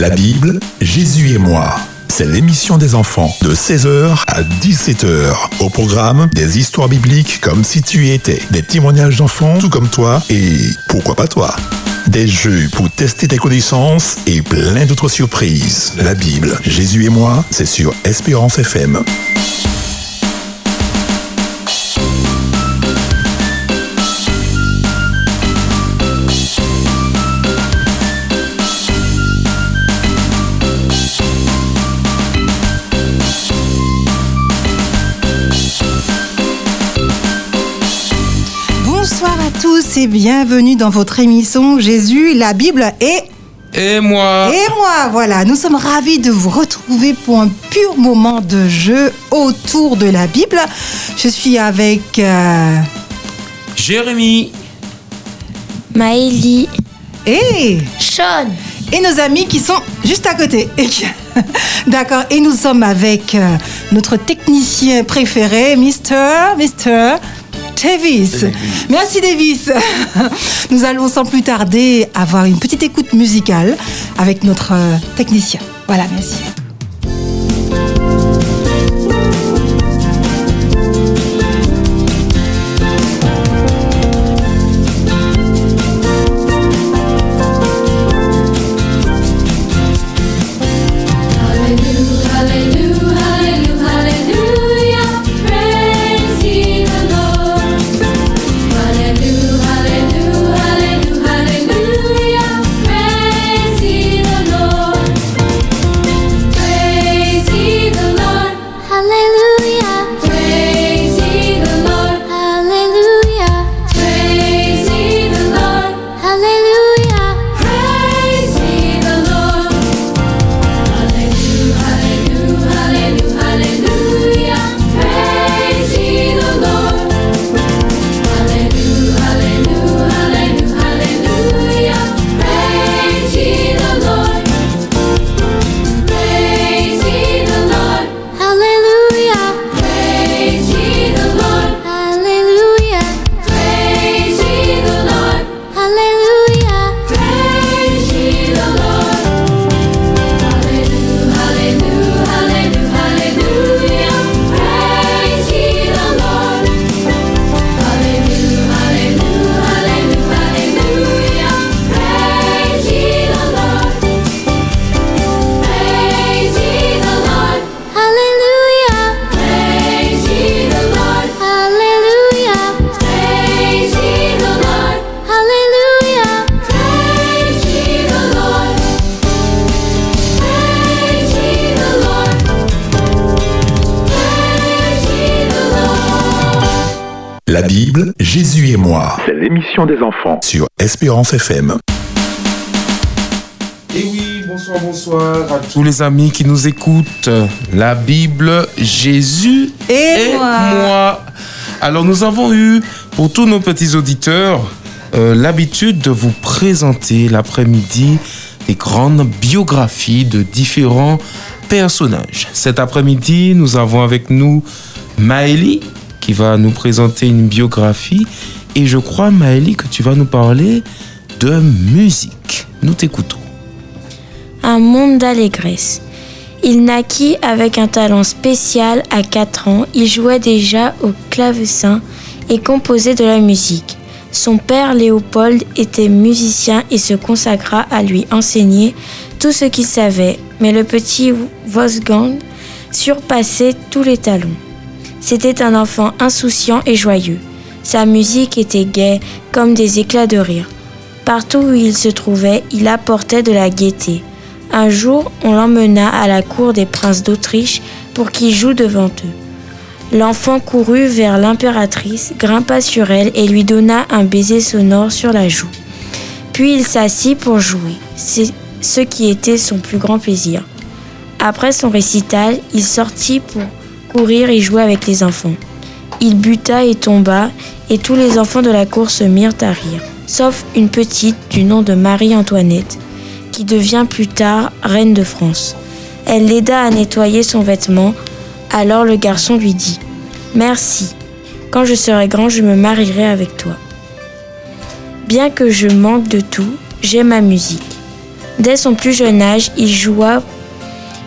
La Bible, Jésus et moi. C'est l'émission des enfants de 16h à 17h. Au programme, des histoires bibliques comme si tu y étais, des témoignages d'enfants tout comme toi et pourquoi pas toi. Des jeux pour tester tes connaissances et plein d'autres surprises. La Bible, Jésus et moi, c'est sur Espérance FM. Et bienvenue dans votre émission Jésus, la Bible et Et moi et moi. Voilà, nous sommes ravis de vous retrouver pour un pur moment de jeu autour de la Bible. Je suis avec euh, Jérémy Maëlie, et Sean, et nos amis qui sont juste à côté. D'accord. Et nous sommes avec euh, notre technicien préféré, Mr. Mr. Davis. Merci Davis. Nous allons sans plus tarder avoir une petite écoute musicale avec notre euh, technicien. Voilà, merci. L'émission des enfants sur Espérance FM. Et oui, bonsoir, bonsoir à tous les amis qui nous écoutent. La Bible, Jésus Et moi. moi. Alors nous avons eu, pour tous nos petits auditeurs, euh, l'habitude de vous présenter l'après-midi des grandes biographies de différents personnages. Cet après-midi, nous avons avec nous Maëlie qui va nous présenter une biographie. Et je crois, Maëlie, que tu vas nous parler de musique. Nous t'écoutons. un monde d'allégresse. Il naquit avec un talent spécial à 4 ans. Il jouait déjà au clavecin et composait de la musique. Son père Léopold était musicien et se consacra à lui enseigner tout ce qu'il savait, mais le petit Wolfgang surpassait tous les talents. C'était un enfant insouciant et joyeux. Sa musique était gaie comme des éclats de rire. Partout où il se trouvait, il apportait de la gaieté. Un jour, on l'emmena à la cour des princes d'Autriche pour qu'il joue devant eux. L'enfant courut vers l'impératrice, grimpa sur elle et lui donna un baiser sonore sur la joue. Puis il s'assit pour jouer. Ce qui était son plus grand plaisir. Après son récital, il sortit pour courir et jouer avec les enfants. Il buta et tomba, et tous les enfants de la cour se mirent à rire, sauf une petite du nom de Marie-Antoinette, qui devient plus tard reine de France. Elle l'aida à nettoyer son vêtement, alors le garçon lui dit ⁇ Merci, quand je serai grand, je me marierai avec toi. Bien que je manque de tout, j'ai ma musique. Dès son plus jeune âge, il joua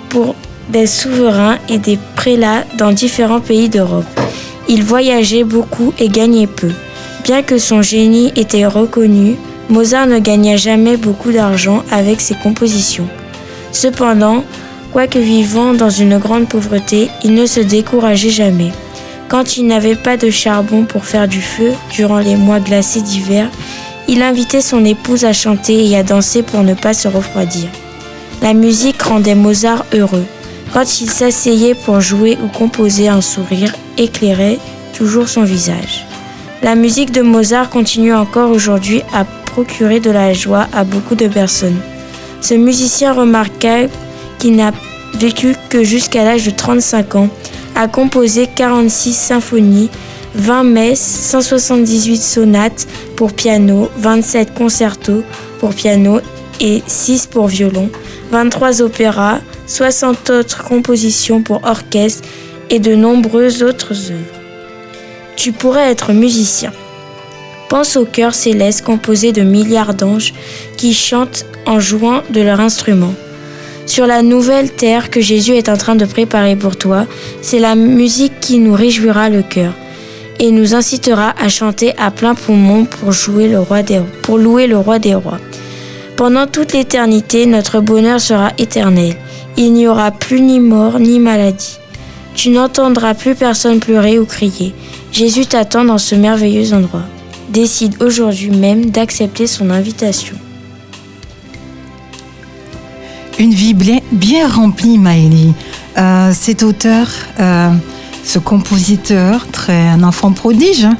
pour des souverains et des prélats dans différents pays d'Europe. Il voyageait beaucoup et gagnait peu. Bien que son génie était reconnu, Mozart ne gagna jamais beaucoup d'argent avec ses compositions. Cependant, quoique vivant dans une grande pauvreté, il ne se décourageait jamais. Quand il n'avait pas de charbon pour faire du feu durant les mois glacés d'hiver, il invitait son épouse à chanter et à danser pour ne pas se refroidir. La musique rendait Mozart heureux. Quand il s'asseyait pour jouer ou composer, un sourire éclairait toujours son visage. La musique de Mozart continue encore aujourd'hui à procurer de la joie à beaucoup de personnes. Ce musicien remarquable, qui n'a vécu que jusqu'à l'âge de 35 ans, a composé 46 symphonies, 20 messes, 178 sonates pour piano, 27 concertos pour piano et 6 pour violon, 23 opéras, 60 autres compositions pour orchestre et de nombreuses autres œuvres. Tu pourrais être musicien. Pense au chœur céleste composé de milliards d'anges qui chantent en jouant de leur instrument. Sur la nouvelle terre que Jésus est en train de préparer pour toi, c'est la musique qui nous réjouira le cœur et nous incitera à chanter à plein poumon pour, pour louer le roi des rois. Pendant toute l'éternité, notre bonheur sera éternel. Il n'y aura plus ni mort ni maladie. Tu n'entendras plus personne pleurer ou crier. Jésus t'attend dans ce merveilleux endroit. Décide aujourd'hui même d'accepter son invitation. Une vie bien, remplie, Maëlie. Euh, cet auteur, euh, ce compositeur, très, un enfant prodige, hein,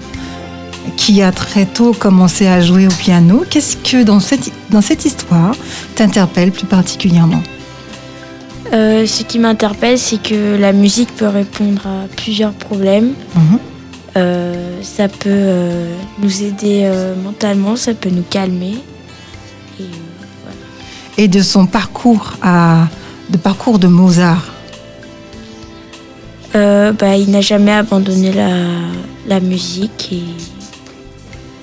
qui a très tôt commencé à jouer au piano, qu'est-ce que dans cette, dans cette histoire t'interpelle plus particulièrement? Euh, ce qui m'interpelle, c'est que la musique peut répondre à plusieurs problèmes. Mhm. Euh, ça peut euh, nous aider mentalement, ça peut nous calmer. Et voilà. Et de son parcours, à, de parcours de Mozart bah, il n'a jamais abandonné la, la musique et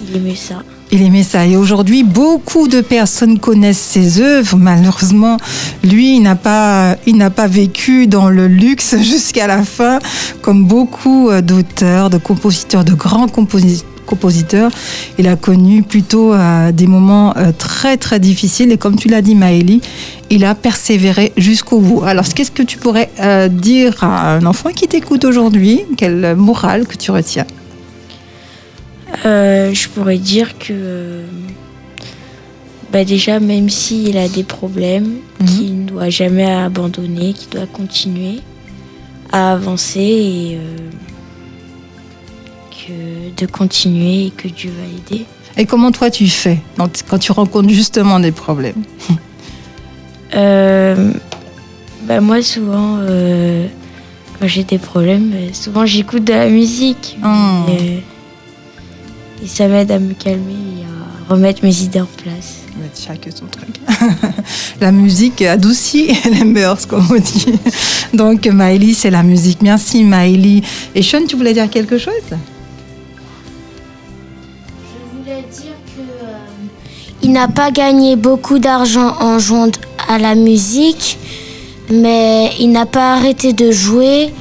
il aimait ça. Il aimait ça. Et aujourd'hui, beaucoup de personnes connaissent ses œuvres. Malheureusement, lui, il n'a pas, il n'a pas vécu dans le luxe jusqu'à la fin, comme beaucoup euh, d'auteurs, de compositeurs, de grands composi- compositeurs. Il a connu plutôt euh, des moments euh, très, très difficiles. Et comme tu l'as dit, Maëlie, il a persévéré jusqu'au bout. Alors, qu'est-ce que tu pourrais dire à un enfant qui t'écoute aujourd'hui? Quelle morale que tu retiens? Euh, je pourrais dire que euh, bah déjà, même s'il a des problèmes, Mhm. qu'il ne doit jamais abandonner, qu'il doit continuer à avancer et euh, que de continuer et que Dieu va l'aider. Et comment toi tu fais quand quand tu rencontres justement des problèmes? Euh, bah moi, souvent, euh, quand j'ai des problèmes, souvent j'écoute de la musique. Et, et ça m'aide à me calmer et à remettre mes idées en place. Chacun son truc. la musique adoucit les mœurs, comme on dit. Donc Maëlie, c'est la musique. Merci Maëlie. Et Sean, tu voulais dire quelque chose? Je voulais dire que euh, il n'a pas gagné beaucoup d'argent en jouant à la musique, mais il n'a pas arrêté de jouer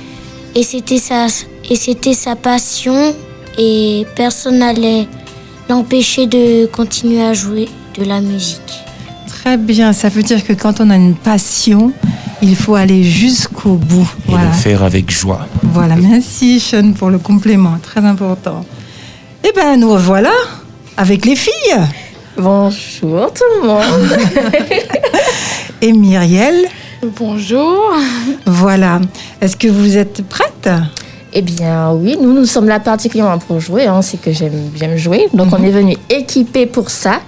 et c'était sa et c'était sa passion et personne n'allait l'empêcher de continuer à jouer de la musique. Très bien, ça veut dire que quand on a une passion, il faut aller jusqu'au bout. Et Voilà. le faire avec joie. Voilà, merci Sean pour le complément, très important. Eh bien, nous revoilà avec les filles. Bonjour tout le monde. Et Myriel, Bonjour. voilà. Est-ce que vous êtes prêtes Eh bien oui, nous nous sommes là particulièrement pour jouer. hein, C'est que j'aime bien jouer. Donc on est venu équipé pour ça.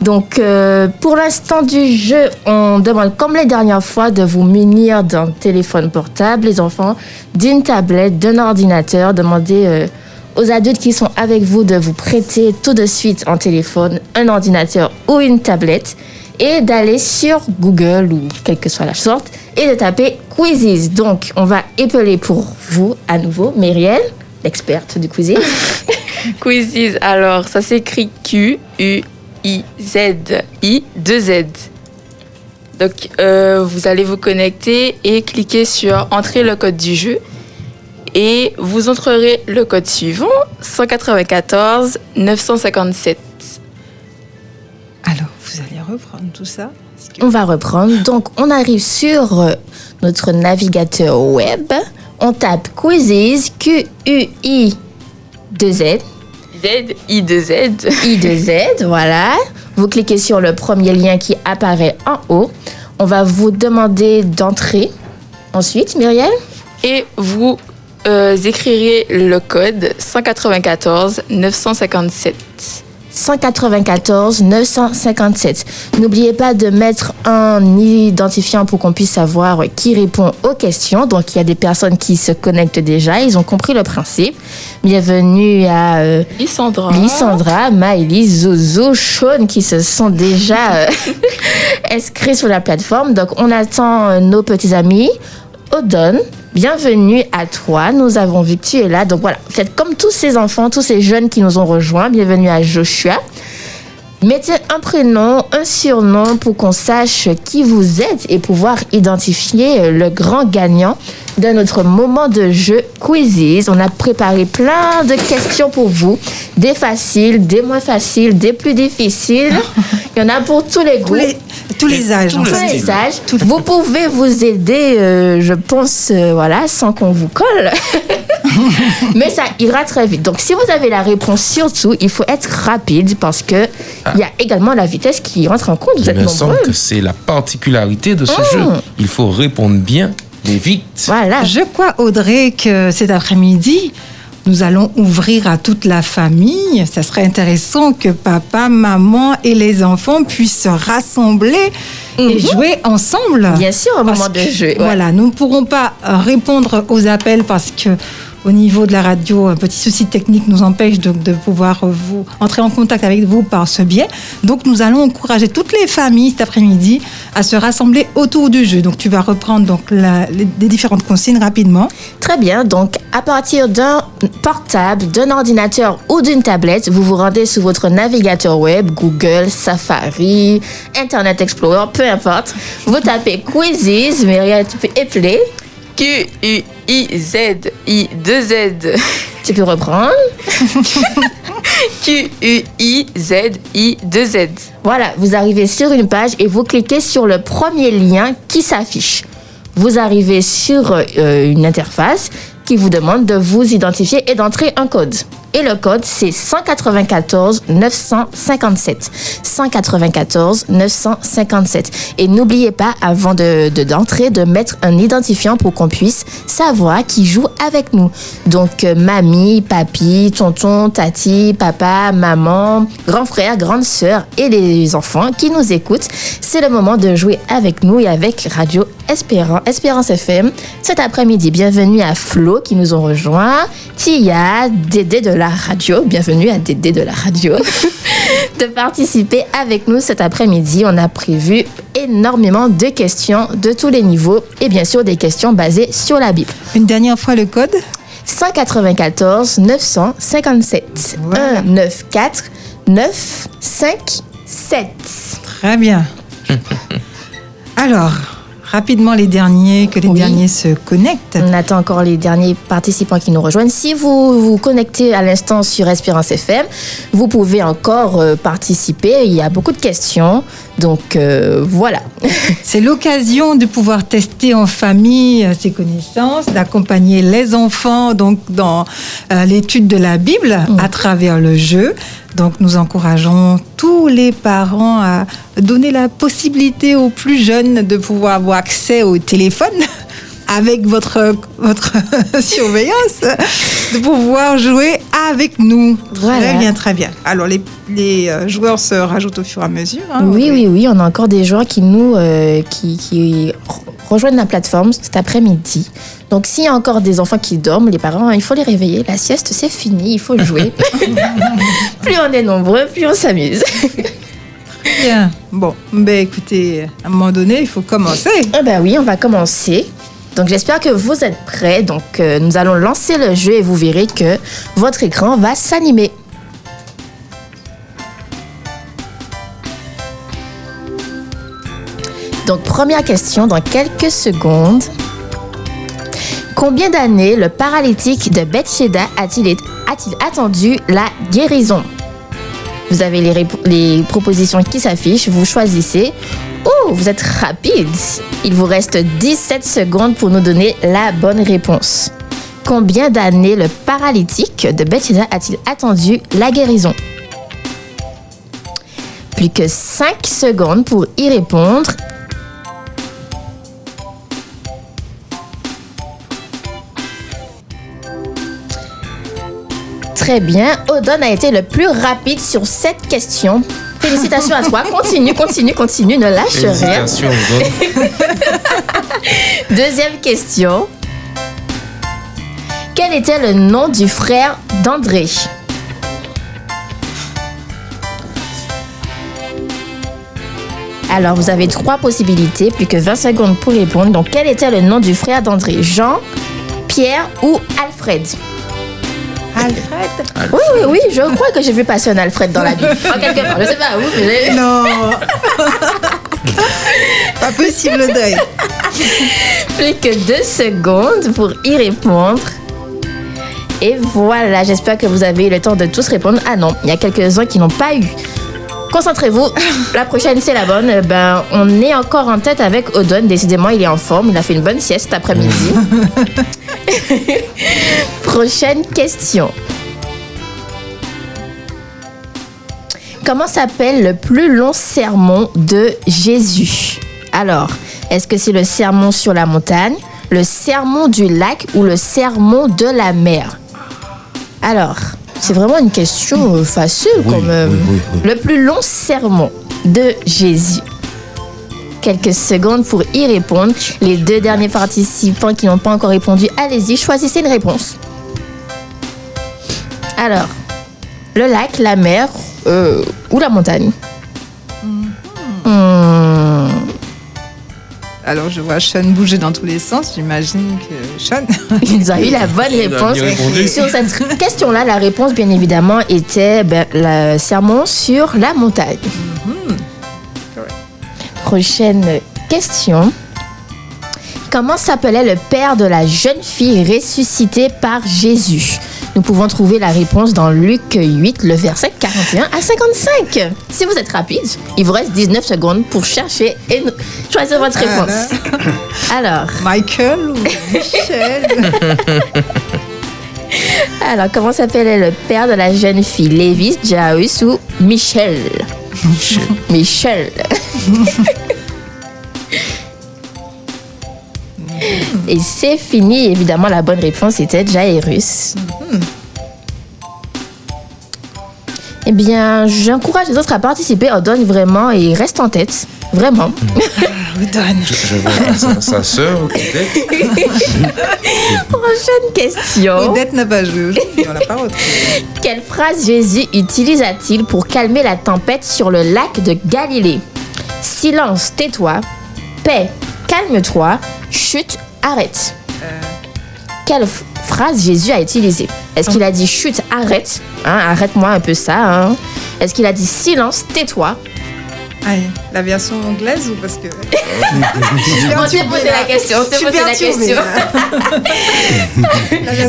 Donc euh, pour l'instant du jeu, on demande comme les dernières fois de vous munir d'un téléphone portable, les enfants, d'une tablette, d'un ordinateur. Demandez euh, aux adultes qui sont avec vous de vous prêter tout de suite un téléphone, un ordinateur ou une tablette et d'aller sur Google ou quelle que soit la sorte et de taper quizzes. Donc, on va épeler pour vous à nouveau Myriel, l'experte du quizzes. Quizzes, alors ça s'écrit Q-U-I-Z-I-2-Z. Donc, euh, vous allez vous connecter et cliquer sur Entrer le code du jeu. Et vous entrerez le code suivant 194 957. Reprendre tout ça. On va reprendre. Donc, on arrive sur euh, notre navigateur web. On tape quizzes, Q-U-I 2 Z, Z, I, 2 Z. I 2 Z, voilà. Vous cliquez sur le premier lien qui apparaît en haut. On va vous demander d'entrer. Ensuite, Myriel Et vous euh, écrirez le code 194 957. 194 957. N'oubliez pas de mettre un identifiant pour qu'on puisse savoir qui répond aux questions. Donc, il y a des personnes qui se connectent déjà. Ils ont compris le principe. Bienvenue à euh. Lysandra, Maëlys, Zozo, Sean qui se sont déjà inscrits sur la plateforme. Donc, on attend nos petits amis. Odon, bienvenue à toi. Nous avons vu que tu es là. Donc voilà, faites comme tous ces enfants, tous ces jeunes qui nous ont rejoints. Bienvenue à Joshua. Mettez un prénom, un surnom pour qu'on sache qui vous êtes et pouvoir identifier le grand gagnant de notre moment de jeu Quizzes. On a préparé plein de questions pour vous, des faciles, des moins faciles, des plus difficiles. Il y en a pour tous les goûts Tous les, âges. tous les style. âges. Vous pouvez vous aider, euh, je pense, euh, voilà, sans qu'on vous colle. Mais ça ira très vite. Donc, si vous avez la réponse, surtout, il faut être rapide parce que il y a également la vitesse qui rentre en compte. Vous Il êtes me semble nombreux. que c'est la particularité de ce Mm. jeu. Il faut répondre bien et vite. Voilà. Je crois, Audrey, que cet après-midi, nous allons ouvrir à toute la famille. Ça serait intéressant que papa, maman et les enfants puissent se rassembler et Mhm. jouer ensemble. Bien sûr, au moment de jeu. ouais. Voilà, nous ne pourrons pas répondre aux appels parce que au niveau de la radio, un petit souci technique nous empêche de, de, pouvoir euh, vous entrer en contact avec vous par ce biais. Donc nous allons encourager toutes les familles cet après-midi à se rassembler autour du jeu. Donc tu vas reprendre donc les, différentes consignes rapidement. Très bien. Donc à partir d'un portable, d'un ordinateur ou d'une tablette, vous vous rendez sur votre navigateur web, Google, Safari, Internet Explorer, peu importe. Vous tapez Quizzes, Myriad et Play. Q-U I-Z-I-2-Z. Tu peux reprendre Q-U-I-Z-I-2-Z. Voilà, vous arrivez sur une page et vous cliquez sur le premier lien qui s'affiche. Vous arrivez sur euh, une interface qui vous demande de vous identifier et d'entrer un code. Et le code, c'est 194 957. 194 957. Et n'oubliez pas, avant de de- d'entrer, de, mettre un identifiant pour qu'on puisse savoir qui joue avec nous. Donc, euh, mamie, papy, tonton, tati, papa, maman, grand frère, grande sœur et les enfants qui nous écoutent. C'est le moment de jouer avec nous et avec Radio Espérance, Espérance FM. Cet après-midi, bienvenue à Flo qui nous ont rejoints, Tia, Dédé de la radio, bienvenue à Dédé de la radio, de participer avec nous cet après-midi. On a prévu énormément de questions de tous les niveaux et bien sûr des questions basées sur la Bible. Une dernière fois le code 194 957 Voilà. 194 957. Très bien. Alors, rapidement les derniers, que les Oui. derniers se connectent. On attend encore les derniers participants qui nous rejoignent. Si vous vous connectez à l'instant sur Espérance FM, vous pouvez encore euh, participer. Il y a beaucoup de questions. Donc euh, voilà. C'est l'occasion de pouvoir tester en famille euh, ses connaissances, d'accompagner les enfants donc dans euh, l'étude de la Bible à travers le jeu. Donc nous encourageons tous les parents à donner la possibilité aux plus jeunes de pouvoir avoir accès au téléphone avec votre, votre surveillance, de pouvoir jouer avec nous. Voilà. Très bien, très bien. Alors les, les euh, joueurs se rajoutent au fur et à mesure. hein. Oui, oui, oui. On a encore des joueurs qui nous euh, qui, qui re- rejoignent la plateforme cet après-midi. Donc s'il y a encore des enfants qui dorment, les parents, il faut les réveiller. La sieste, c'est fini. Il faut jouer. plus on est nombreux, plus on s'amuse. Bien. Bon, ben écoutez, à un moment donné, il faut commencer. Eh ben oui, on va commencer. Donc j'espère que vous êtes prêts. Donc euh, nous allons lancer le jeu et vous verrez que votre écran va s'animer. Donc, première question dans quelques secondes. Combien d'années le paralytique de Bethsaida a-t-il attendu la guérison? Vous avez les propositions qui s'affichent, vous choisissez. Oh, vous êtes rapide. Il vous reste 17 secondes pour nous donner la bonne réponse. Combien d'années le paralytique de Bethsaida a-t-il attendu la guérison? Plus que 5 secondes pour y répondre. Très bien. Odon a été le plus rapide sur cette question. Félicitations à toi. Continue, continue, continue. Ne lâche rien. Deuxième question. Quel était le nom du frère d'André? Alors, vous avez trois possibilités, plus que 20 secondes pour répondre. Donc, quel était le nom du frère d'André? Jean, Pierre ou Alfred? Alfred Oui, oui, oui, je crois que j'ai vu passer un Alfred dans la Bible. En quelque part, je sais pas où, mais Non Pas possible, Audrey. plus que deux secondes pour y répondre. Et voilà, j'espère que vous avez eu le temps de tous répondre. Ah non, il y a quelques-uns qui n'ont pas eu. Concentrez-vous, la prochaine c'est la bonne. Euh, Ben, on est encore en tête avec Odon. Décidément, il est en forme. Il a fait une bonne sieste cet après-midi. prochaine question. Comment s'appelle le plus long sermon de Jésus? Alors, est-ce que c'est le sermon sur la montagne, le sermon du lac ou le sermon de la mer? Alors, c'est vraiment une question euh, facile quand même. Le plus long sermon de Jésus. Quelques secondes pour y répondre. Les deux derniers participants qui n'ont pas encore répondu, allez-y, choisissez une réponse. Alors, le lac, la mer euh, ou la montagne Alors, je vois Sean bouger dans tous les sens. J'imagine que Sean. Ils ont eu la bonne Il a réponse. Sur cette question-là, la réponse, bien évidemment, était ben, le sermon sur la montagne. Prochaine question. Comment s'appelait le père de la jeune fille ressuscitée par Jésus? Nous pouvons trouver la réponse dans Luc 8, le verset 41 à 55. Si vous êtes rapide, il vous reste 19 secondes pour chercher et choisir votre Ah réponse. Alors, Michael ou Michel? Alors, comment s'appelait le père de la jeune fille Lévis, Jairus ou Michel Michel. Et c'est fini. Évidemment, la bonne réponse était Jairus. Eh bien, j'encourage les autres à participer. On donne vraiment et reste en tête. Vraiment. Odon. Je, je vois sa, sa sœur, peut-être. Prochaine question. Odette n'a pas joué on l'a pas retrouvée. Quelle phrase Jésus utilisa-t-il pour calmer la tempête sur le lac de Galilée? Silence, tais-toi. Paix, calme-toi. Chute, arrête. Quelle phrase Jésus a utilisée? Est-ce qu'il a dit chute, arrête? Hein, Arrête-moi un peu ça. hein. Est-ce qu'il a dit silence, tais-toi? Aïe, la version anglaise ou parce que. On s'est posé la question. On s'est posé la question.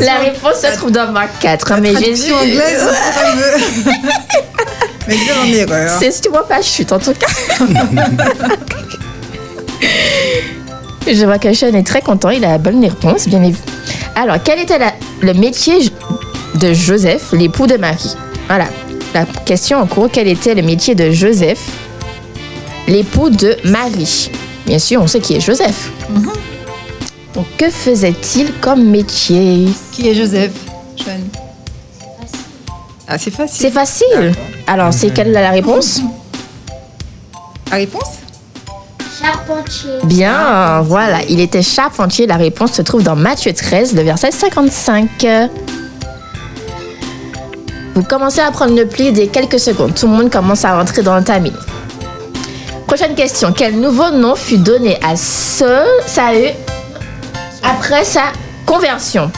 La réponse se trouve dans Marc 4. hein, mais Jésus. Anglaise, Mais bien en erreur. C'est sûrement pas chute en tout cas. Je vois que Sean est très content, il a la bonne réponse, bien évidemment. Alors, quel était la- le métier de Joseph, l'époux de Marie? Voilà, la question en cours, quel était le métier de Joseph, l'époux de Marie? Bien sûr, on sait qui est Joseph. Donc, que faisait-il comme métier? Qui est Joseph Sean Ah, c'est facile. C'est facile. Alors, c'est quelle la réponse? La réponse? Charpentier. Bien, voilà, il était charpentier. La réponse se trouve dans Matthieu 13, le verset 55. Vous commencez à prendre le pli dès quelques secondes. Tout le monde commence à rentrer dans le timing. Prochaine question. Quel nouveau nom fut donné à ce Saül après sa conversion?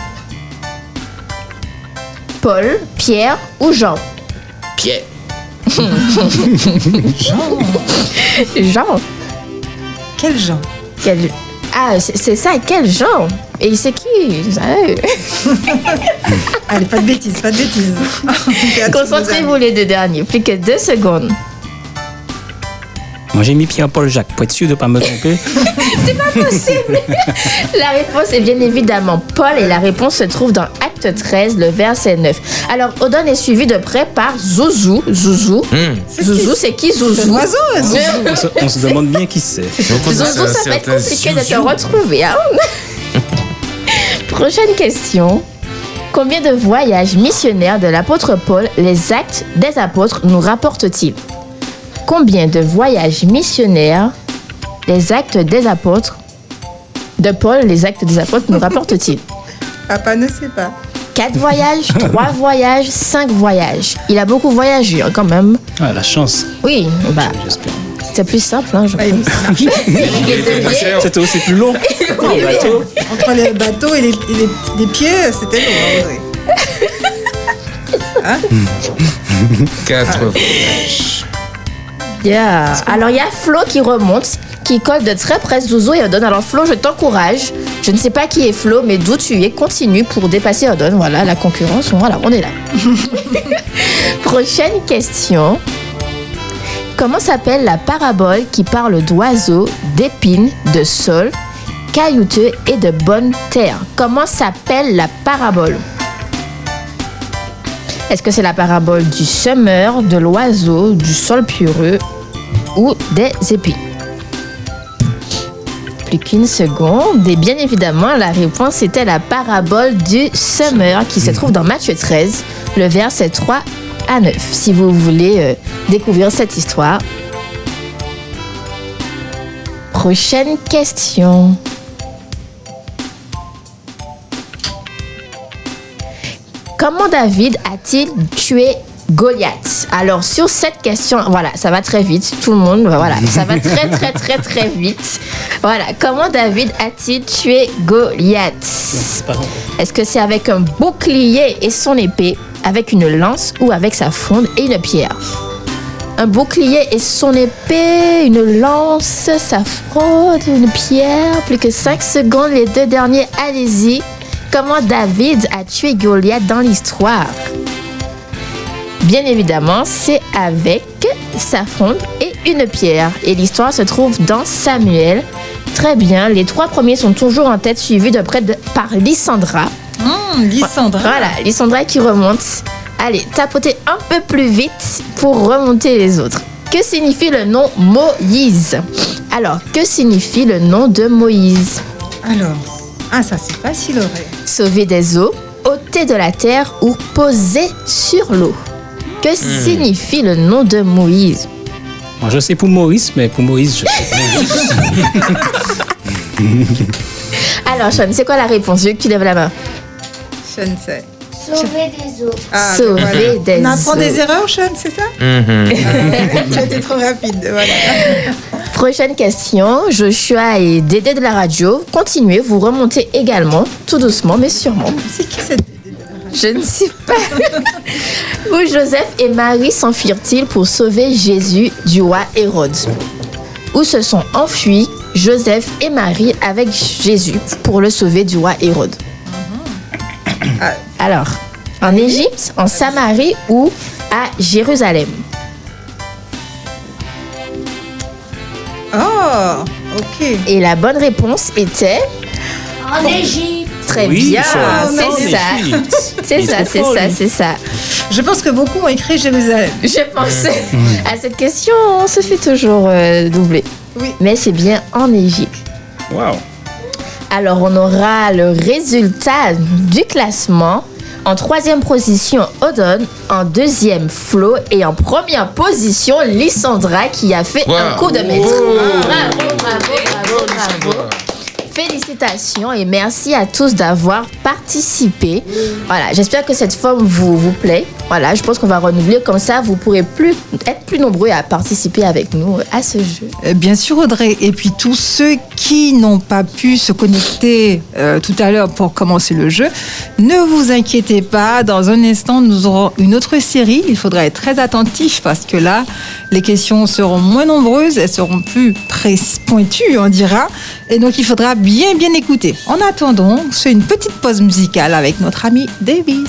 Paul, Pierre ou Jean? Pierre. Jean. Quel genre? Quel- Ah, c'est ça, quel genre? Et c'est qui? Euh, Allez, pas de bêtises, pas de bêtises. Concentrez-vous les deux derniers, plus que deux secondes. Moi, j'ai mis Pierre-Paul Jacques pour être sûr de ne pas me tromper. C'est pas possible. la réponse est bien évidemment Paul et la réponse se trouve dans Acte 13, le verset 9. Alors, Odon est suivi de près par Zouzou. Zouzou. Hmm. Zouzou, c'est qui Zouzou? L'oiseau, Zouzou. on, se, on se demande bien qui c'est. Zouzou, ça va être compliqué de te retrouver. hein? Prochaine question. Combien de voyages missionnaires de l'apôtre Paul les actes des apôtres nous rapportent-ils Combien de voyages missionnaires les actes des apôtres de Paul les actes des apôtres nous rapportent-ils? Papa ne sait pas. 4 voyages, 3 voyages, 5 voyages. Il a beaucoup voyagé hein, quand même. Ah, la chance, Oui, bah, j'espère. c'est plus simple. Hein, je devié. C'était aussi plus long. Entre les bateaux et les, et les- les pieds, c'était lourd, hein? Quatre voyages. Yeah. Alors il y a Flo qui remonte, qui colle de très près Zouzou et Odon. Alors Flo, je t'encourage. Je ne sais pas qui est Flo, mais d'où tu es, continue pour dépasser Odon. Voilà, la concurrence, voilà, on est là. Prochaine question. Comment s'appelle la parabole qui parle d'oiseaux, d'épines, de sol, caillouteux et de bonne terre Comment s'appelle la parabole? Est-ce que c'est la parabole du semeur, de l'oiseau, du sol pureux ou des épines Plus qu'une seconde. Et bien évidemment, la réponse était la parabole du semeur qui se trouve dans Matthieu 13, le verset 3 à 9. Si vous voulez euh, découvrir cette histoire. Prochaine question. Comment David a-t-il tué Goliath? Alors sur cette question, voilà, ça va très vite. Tout le monde, voilà, ça va très très très très vite. Voilà, comment David a-t-il tué Goliath? Est-ce que c'est avec un bouclier et son épée, avec une lance ou avec sa fronde et une pierre? Un bouclier et son épée, une lance, sa fronde, une pierre. Plus que 5 secondes, les deux derniers, allez-y. Comment David a tué Goliath dans l'histoire Bien évidemment, c'est avec sa fronde et une pierre. Et l'histoire se trouve dans Samuel. Très bien, les trois premiers sont toujours en tête, suivis de près de, par Lysandra. Lysandra. Voilà, Lysandra qui remonte. Allez, tapotez un peu plus vite pour remonter les autres. Que signifie le nom Moïse? Alors, que signifie le nom de Moïse? Alors, ah, ça c'est facile, Audrey. Sauver des eaux, ôter de la terre ou poser sur l'eau. Que signifie le nom de Moïse? Moi, je sais pour Maurice, mais pour Moïse, je sais pas. Alors, Sean, c'est quoi la réponse? Veux que tu lèves la main. Je ne sais. Sauver des eaux. Ah, Sauver voilà. des On apprend eaux. des erreurs, Sean, c'est ça? Tu étais trop rapide, voilà. Prochaine question. Joshua et Dédé de la radio. Continuez, vous remontez également, tout doucement, mais sûrement. C'est qui cette Je ne sais pas. Où Joseph et Marie s'enfuirent-ils pour sauver Jésus du roi Hérode? Où se sont enfuis Joseph et Marie avec Jésus pour le sauver du roi Hérode? Ah. Alors, en Égypte, en Samarie ou à Jérusalem? Oh, ok. Et la bonne réponse était En Égypte. très Oui, bien. C'est ça. C'est ça, c'est ça, c'est ça. Je pense que beaucoup ont écrit Jérusalem. Je pensais à cette question, on se fait toujours euh, doubler. Oui. Mais c'est bien en Égypte. Waouh. Alors, on aura le résultat du classement. En troisième position, Odon. En deuxième, Flo. Et en première position, Lysandra qui a fait un coup de maître. Oh. Bravo, bravo, bravo, bravo. Félicitations. félicitations et merci à tous d'avoir participé. Voilà, j'espère que cette forme vous, vous plaît. Voilà, je pense qu'on va renouveler comme ça, vous pourrez plus, être plus nombreux à participer avec nous à ce jeu. Euh, Bien sûr, Audrey. Et puis tous ceux qui n'ont pas pu se connecter euh, tout à l'heure pour commencer le jeu, ne vous inquiétez pas. Dans un instant, nous aurons une autre série. Il faudra être très attentif parce que là, les questions seront moins nombreuses, elles seront plus pointues, on dira. Et donc, il faudra bien, bien écouter. En attendant, c'est une petite pause musicale avec notre ami Davis.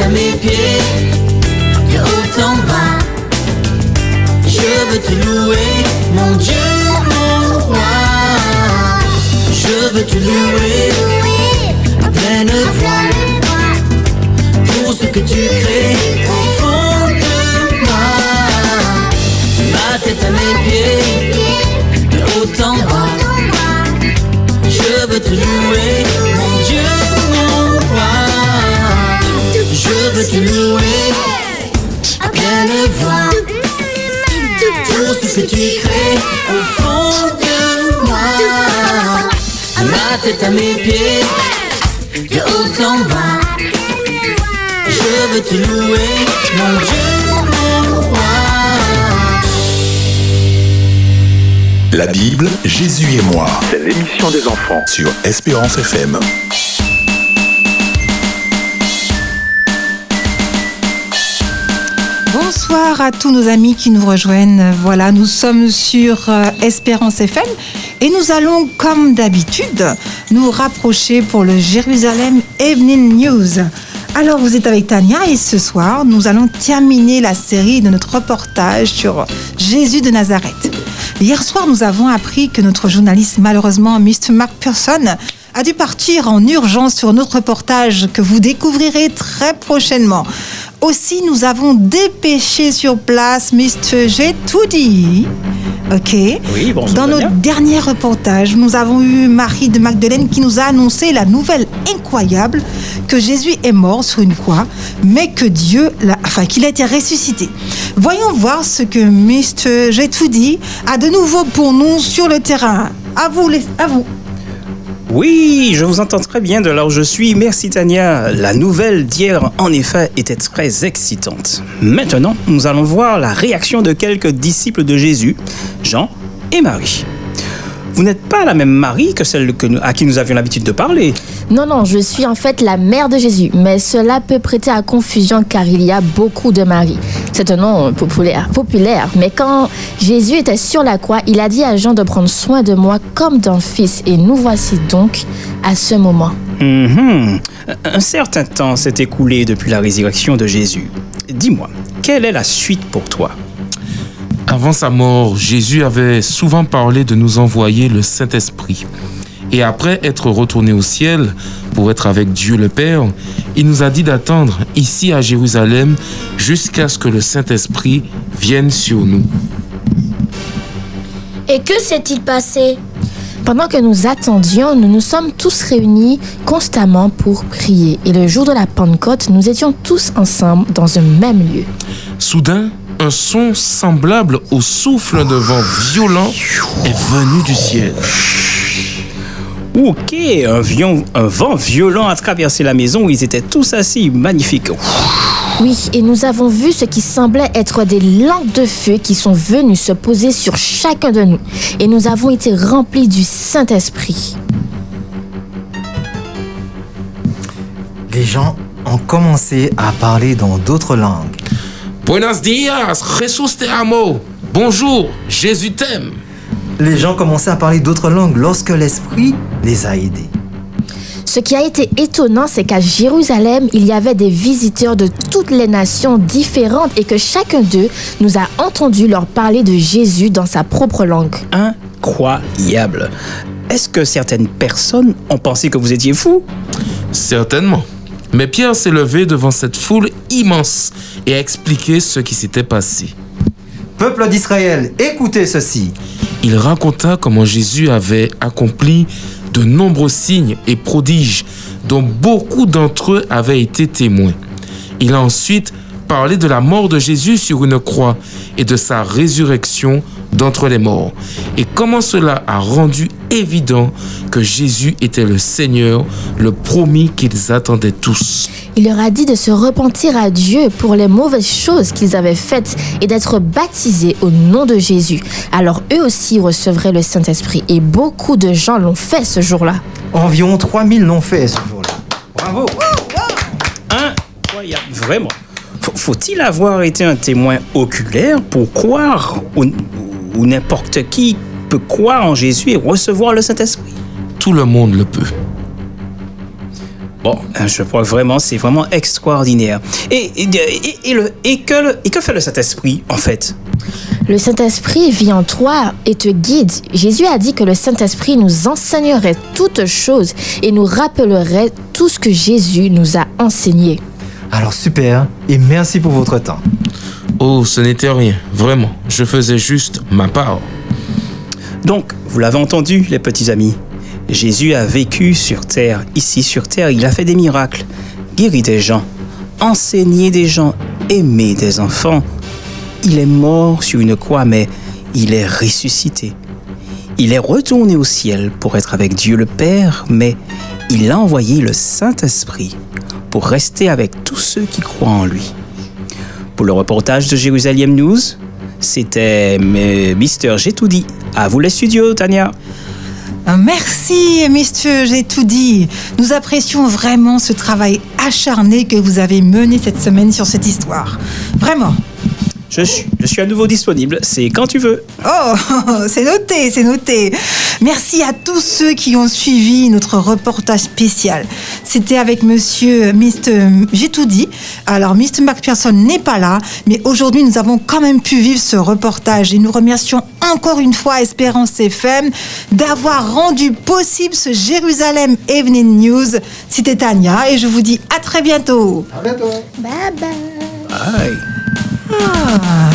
À mes pieds, de haut en bas. Je veux te louer, mon Dieu, mon roi. Je veux te louer à pleine voix. Tout ce que tu crées au fond de moi. Ma tête à mes pieds, de haut en bas. Je veux te louer, mon Dieu, Je veux te louer à pleine voix. Tout ce que tu crées au fond de moi. À ma tête, à mes pieds, de haut en bas. Je veux te louer, mon Dieu, mon roi. La Bible, Jésus et moi. C'est l'émission des enfants sur Espérance FM. Bonsoir à tous nos amis qui nous rejoignent. Voilà, nous sommes sur euh, Espérance FM et nous allons, comme d'habitude, nous rapprocher pour le Jérusalem Evening News. Alors, vous êtes avec Tania et ce soir, nous allons terminer la série de notre reportage sur Jésus de Nazareth. Hier soir, nous avons appris que notre journaliste, malheureusement, Mr. Mark Person, a dû partir en urgence sur notre reportage que vous découvrirez très prochainement. Aussi, nous avons dépêché sur place Mr. J'ai tout dit. Ok. Oui, bonjour, Dans notre dernier reportage, nous avons eu Marie de Magdeleine qui nous a annoncé la nouvelle incroyable que Jésus est mort sur une croix, mais que Dieu, l'a- enfin qu'il a été ressuscité. Voyons voir ce que Mr. J'ai tout dit a de nouveau pour nous sur le terrain. À vous, les, à vous. Oui, je vous entends très bien de là je suis. Merci Tania. La nouvelle d'hier, en effet, était très excitante. Maintenant, nous allons voir la réaction de quelques disciples de Jésus, Jean et Marie. Vous n'êtes pas la même Marie que celle à qui nous avions l'habitude de parler. Non, non, je suis en fait la mère de Jésus, mais cela peut prêter à confusion car il y a beaucoup de Marie. C'est un nom populaire, populaire, mais quand Jésus était sur la croix, il a dit à Jean de prendre soin de moi comme d'un fils, et nous voici donc à ce moment. Mhm. Un certain temps s'est écoulé depuis la résurrection de Jésus. Dis-moi, quelle est la suite pour toi? Avant sa mort, Jésus avait souvent parlé de nous envoyer le Saint-Esprit. Et après être retourné au ciel pour être avec Dieu le Père, il nous a dit d'attendre ici à Jérusalem jusqu'à ce que le Saint-Esprit vienne sur nous. Et que s'est-il passé? Pendant que nous attendions, nous nous sommes tous réunis constamment pour prier. Et le jour de la Pentecôte, nous étions tous ensemble dans un même lieu. Soudain, un son semblable au souffle d'un vent violent est venu du ciel. Ok, un, vion- un vent violent a traversé la maison où ils étaient tous assis. Magnifique. Oui, et nous avons vu ce qui semblait être des langues de feu qui sont venues se poser sur chacun de nous. Et nous avons été remplis du Saint-Esprit. Les gens ont commencé à parler dans d'autres langues. Buenos dias, Jesus te amo. Bonjour, Jésus t'aime. Les gens commençaient à parler d'autres langues lorsque l'Esprit les a aidés. Ce qui a été étonnant, c'est qu'à Jérusalem, il y avait des visiteurs de toutes les nations différentes et que chacun d'eux nous a entendu leur parler de Jésus dans sa propre langue. Incroyable. Est-ce que certaines personnes ont pensé que vous étiez fou Certainement. Mais Pierre s'est levé devant cette foule immense et a expliqué ce qui s'était passé. Peuple d'Israël, écoutez ceci. Il raconta comment Jésus avait accompli de nombreux signes et prodiges dont beaucoup d'entre eux avaient été témoins. Il a ensuite parlé de la mort de Jésus sur une croix et de sa résurrection d'entre les morts et comment cela a rendu évident que Jésus était le Seigneur, le promis qu'ils attendaient tous. Il leur a dit de se repentir à Dieu pour les mauvaises choses qu'ils avaient faites et d'être baptisés au nom de Jésus. Alors eux aussi recevraient le Saint-Esprit et beaucoup de gens l'ont fait ce jour-là. Environ 3000 l'ont fait ce jour-là. Bravo. Incroyable, vraiment. Faut- Faut-il avoir été un témoin oculaire pour croire ou, ou n'importe qui peut croire en Jésus et recevoir le Saint-Esprit? Tout le monde le peut. Bon, hein, je crois vraiment, c'est vraiment extraordinaire. Et, et, et- et le, et, que, le- et que fait le Saint-Esprit, en fait? Le Saint-Esprit vit en toi et te guide. Jésus a dit que le Saint-Esprit nous enseignerait toutes choses et nous rappellerait tout ce que Jésus nous a enseigné. Alors super, et merci pour votre temps. Oh, ce n'était rien, vraiment. Je faisais juste ma part. Donc, vous l'avez entendu, les petits amis. Jésus a vécu sur terre, ici sur terre, il a fait des miracles, guéri des gens, enseigné des gens, aimé des enfants. Il est mort sur une croix, mais il est ressuscité. Il est retourné au ciel pour être avec Dieu le Père, mais il a envoyé le Saint-Esprit pour rester avec tous ceux qui croient en lui. Pour le reportage de Jérusalem News, c'était Mister J'ai dit. À vous les studios, Tania. Euh, Merci, Messieurs, j'ai. Nous apprécions vraiment ce travail acharné que vous avez mené cette semaine sur cette histoire. Vraiment. Je suis, je suis à nouveau disponible. C'est quand tu veux. Oh, c'est noté, c'est noté. Merci à tous ceux qui ont suivi notre reportage spécial. C'était avec monsieur Mr. J'ai tout dit. Alors, Mr. McPherson n'est pas là, mais aujourd'hui, nous avons quand même pu vivre ce reportage et nous remercions encore une fois Espérance FM d'avoir rendu possible ce Jérusalem Evening News. C'était Tania et je vous dis à très bientôt. À bientôt. Bye bye. Bye. Ah,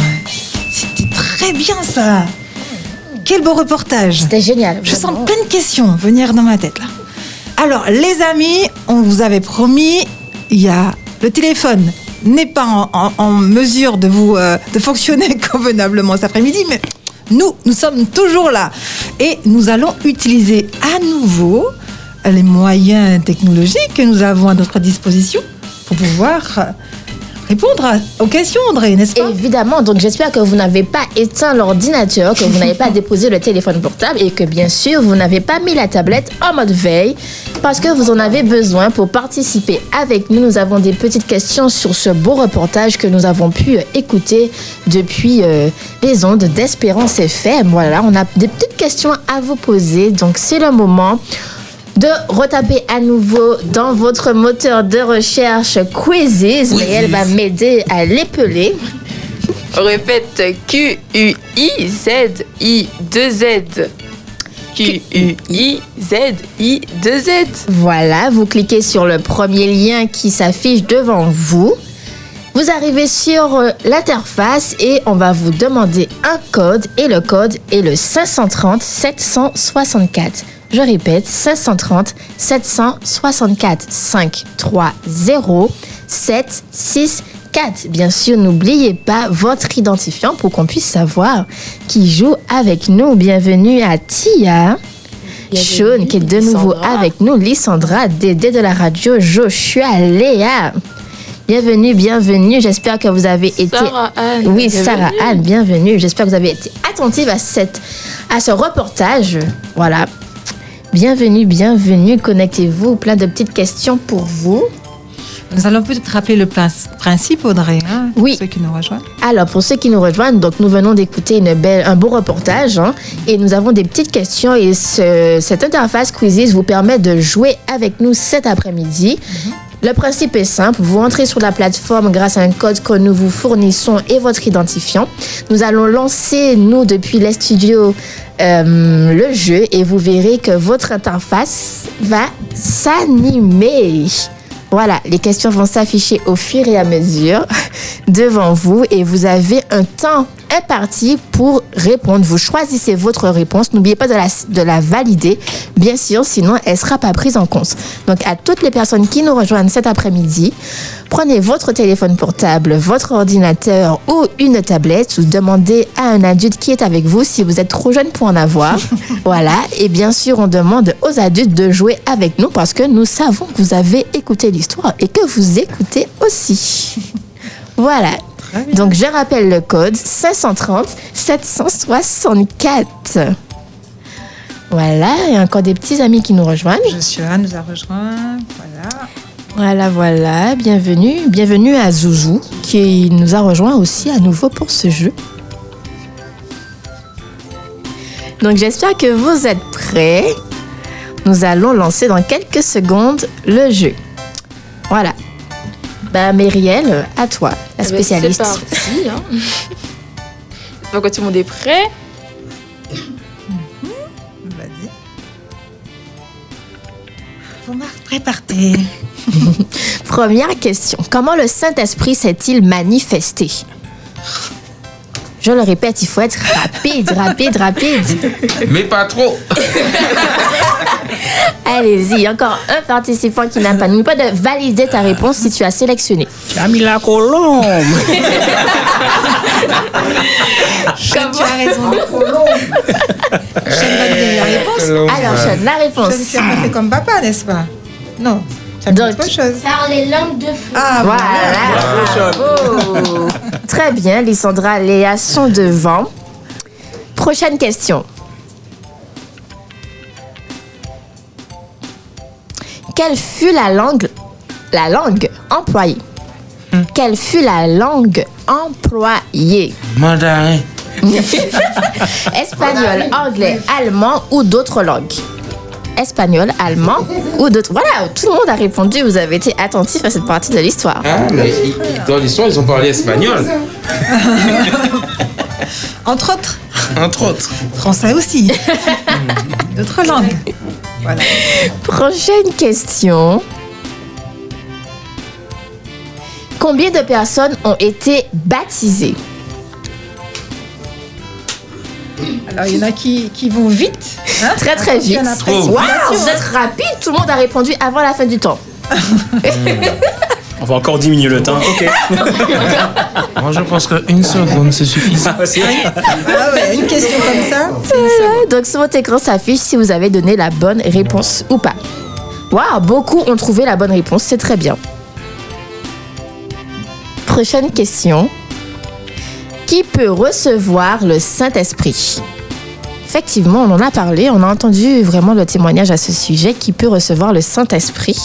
c'était très bien ça. Quel beau reportage. C'était génial. Je sens plein de questions venir dans ma tête là. Alors, les amis, on vous avait promis, il y a le téléphone n'est pas en, en- en mesure de vous euh, de fonctionner convenablement cet après-midi, mais nous, nous sommes toujours là et nous allons utiliser à nouveau les moyens technologiques que nous avons à notre disposition pour pouvoir euh, répondre à- aux questions, André, n'est-ce pas? Évidemment, donc j'espère que vous n'avez pas éteint l'ordinateur, que vous n'avez pas déposé le téléphone portable et que bien sûr vous n'avez pas mis la tablette en mode veille parce que vous en avez besoin pour participer avec nous. Nous avons des petites questions sur ce beau reportage que nous avons pu écouter depuis euh, les ondes d'Espérance FM. Voilà, on a des petites questions à vous poser, donc c'est le moment de retaper à nouveau dans votre moteur de recherche Quizzes, mais elle va m'aider à l'épeler. Répète Q-U-I-Z-I-2-Z. Q-U-I-Z-I-2-Z. Voilà, vous cliquez sur le premier lien qui s'affiche devant vous. Vous arrivez sur euh, l'interface et on va vous demander un code et le code est le 530 764. Je répète, 530 764 5 3 0 7 6 4. Bien sûr, n'oubliez pas votre identifiant pour qu'on puisse savoir qui joue avec nous. Bienvenue à Tia. Sean qui est de nouveau avec nous, Lysandra, Dédé de la radio, Joshua, Léa. Bienvenue, bienvenue. J'espère que vous avez été. Sarah Anne. Oui, bienvenue. Sarah Anne, bienvenue. J'espère que vous avez été attentive à, cette, à ce reportage. Voilà. Bienvenue, bienvenue. Connectez-vous. Plein de petites questions pour vous. Nous allons peut-être rappeler le prin- principe, Audrey, hein, pour Oui. ceux qui nous rejoignent. Alors, pour ceux qui nous rejoignent, donc nous venons d'écouter une belle, un beau reportage hein, et nous avons des petites questions et ce- cette interface Quizzes vous permet de jouer avec nous cet après-midi. Le principe est simple, vous entrez sur la plateforme grâce à un code que nous vous fournissons et votre identifiant. Nous allons lancer, nous, depuis les studios, euh, le jeu et vous verrez que votre interface va s'animer. Voilà, les questions vont s'afficher au fur et à mesure devant vous et vous avez un temps imparti pour répondre. Vous choisissez votre réponse. N'oubliez pas de la, de la valider, bien sûr, sinon elle ne sera pas prise en compte. Donc à toutes les personnes qui nous rejoignent cet après-midi, prenez votre téléphone portable, votre ordinateur ou une tablette ou demandez à un adulte qui est avec vous si vous êtes trop jeune pour en avoir. voilà, et bien sûr, on demande aux adultes de jouer avec nous parce que nous savons que vous avez écouté l'histoire et que vous écoutez aussi. Voilà. Donc je rappelle le code 530 764. Voilà, il y a encore des petits amis qui nous rejoignent. Joshua nous a rejoints. Voilà. Voilà, voilà, bienvenue. Bienvenue à Zouzou qui nous a rejoint aussi à nouveau pour ce jeu. Donc j'espère que vous êtes prêts. Nous allons lancer dans quelques secondes le jeu. Voilà. Bah Myriel, à toi, la Eh ben, spécialiste. C'est parti. Hein. Que tout le monde est prêt? Vas-y. Omar, préparez. Première question. Comment le Saint-Esprit s'est-il manifesté? Je le répète, il faut être rapide, rapide, rapide. Mais pas trop. Allez-y, encore un participant qui n'a pas. N'oublie pas de valider ta réponse si tu as sélectionné. Camilla Colombe tu as raison. Sean va donner la réponse. Alors, Sean, la réponse. Sean, tu as pas fait comme papa, n'est-ce pas? Non. Ça Donc- autre chose. Par les langues de feu. Ah, Voilà. Bravo. Très bien, Lysandra, Léa sont devant. Prochaine question. Quelle fut la langue, la langue employée? Quelle fut la langue employée? Mandarin. Espagnol, anglais, allemand ou d'autres langues? Espagnol, allemand ou d'autres. Voilà, tout le monde a répondu. Vous avez été attentif à cette partie de l'histoire. Ah, mais dans l'histoire, ils ont parlé espagnol. Entre autres, Entre autres. français aussi. D'autres langues. Voilà. Prochaine question. Combien de personnes ont été baptisées? Alors, il y en a qui, qui vont vite. hein. Très très Il y vite. en a presque. Waouh, vous êtes rapide. Tout le monde a répondu avant la fin du temps. On va encore diminuer le temps. Ok. Moi, je pense qu'une seconde, c'est suffisant. Ah, Ah ouais, une question comme ça. Donc sur votre écran s'affiche si vous avez donné la bonne réponse ou pas. Waouh, beaucoup ont trouvé la bonne réponse, c'est très bien. Prochaine question. Qui peut recevoir le Saint-Esprit Effectivement, on en a parlé, on a entendu vraiment le témoignage à ce sujet. Qui peut recevoir le Saint-Esprit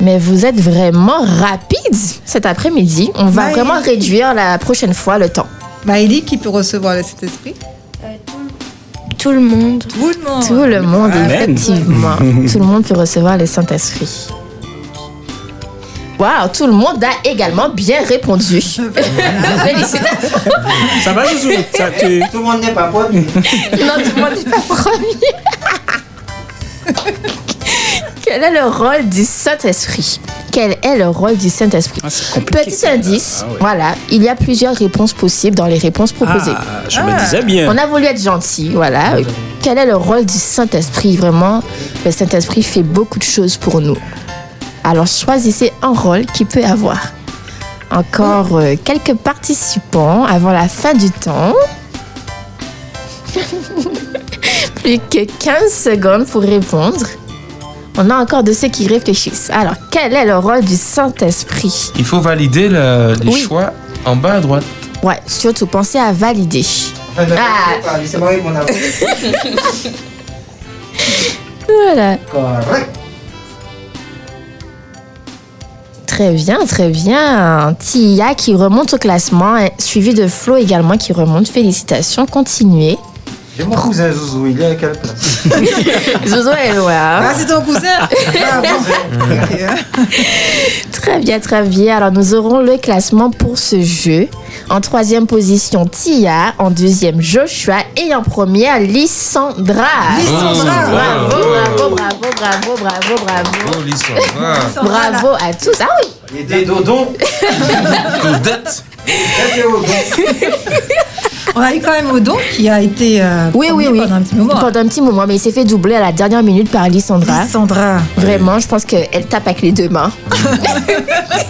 Mais vous êtes vraiment rapide cet après-midi. On va Maëlie. vraiment réduire la prochaine fois le temps. Maëlie, qui peut recevoir le Saint-Esprit Tout le monde. Tout le monde. Tout le monde, Amen. effectivement. tout le monde peut recevoir le Saint-Esprit. Waouh, tout le monde a également bien répondu. Félicitations. Ça va, Zouzou? Ça, tu- Tout le monde n'est pas premier. Non, tout le monde n'est pas premier. Quel est le rôle du Saint-Esprit? Quel est le rôle du Saint-Esprit? Ah, Petit indice, Ah, ouais. voilà, il y a plusieurs réponses possibles dans les réponses proposées. Ah, je me disais bien. On a voulu être gentil, voilà. Quel est le rôle du Saint-Esprit Vraiment, le Saint-Esprit fait beaucoup de choses pour nous. Alors choisissez un rôle qui peut avoir. Encore euh, quelques participants avant la fin du temps. Plus que 15 secondes pour répondre. On a encore de ceux qui réfléchissent. Alors, quel est le rôle du Saint-Esprit? Il faut valider le- les Oui. choix en bas à droite. Ouais, surtout pensez à valider. Ah. Avant. Voilà. Correct. Très bien, très bien. Tia qui remonte au classement, suivi de Flo également qui remonte. Félicitations, continuez. J'ai mon cousin Zouzou, il est à quelle place Zozo est loin. Ah, c'est ton cousin Ah, bon. Hein. Très bien, très bien. Alors, nous aurons le classement pour ce jeu. En troisième position, Tia. En deuxième, Joshua. Et en première, Lissandra. Lissandra. Bravo, bravo, bravo, bravo, bravo, bravo. Oh, Lissandra. Bravo à tous. Ah oui. Il y a des dodons. On a eu quand même Odon qui a été euh, Oui, oui, oui. pendant un petit moment. Pendant un petit moment, mais il s'est fait doubler à la dernière minute par Lissandra. Lissandra. Vraiment, je pense qu'elle tape avec les deux mains.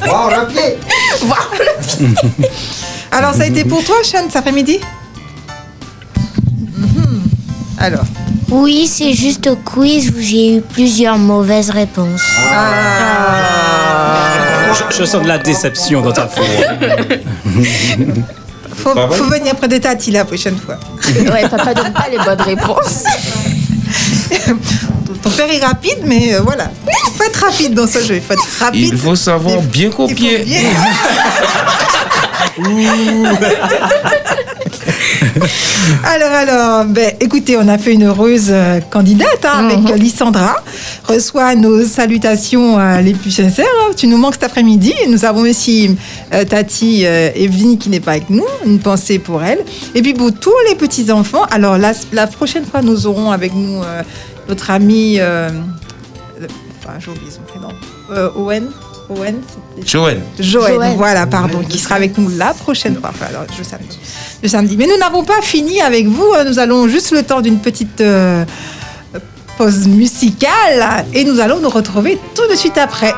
Wow, le pied. Alors, ça a été pour toi, Sean, cet après-midi? Mhm. Alors, Oui, c'est juste au quiz où j'ai eu plusieurs mauvaises réponses. Je, je sens de la déception dans ta voix. faut, faut venir près de Tati la prochaine fois. Ouais, papa donne pas les bonnes réponses. Ton père est rapide, mais euh, voilà. Il faut être rapide dans ce jeu. Il faut être rapide. Il faut savoir bien Il faut copier. bien- alors, alors, ben, écoutez, on a fait une heureuse euh, candidate hein, avec euh, Lissandra. Reçoit nos salutations euh, les plus sincères. hein. Tu nous manques cet après-midi. Nous avons aussi euh, Tati euh, Evelyne qui n'est pas avec nous. Une pensée pour elle. Et puis pour tous les petits-enfants. Alors, la, la prochaine fois, nous aurons avec nous notre ami. enfin, j'ai oublié son prénom. Owen. Owen. Joël, Joël. voilà, pardon, qui sera avec nous la prochaine fois, enfin, alors, je samedi. Le samedi. Mais nous n'avons pas fini avec vous. hein. Nous allons juste le temps d'une petite euh, pause musicale et nous allons nous retrouver tout de suite après.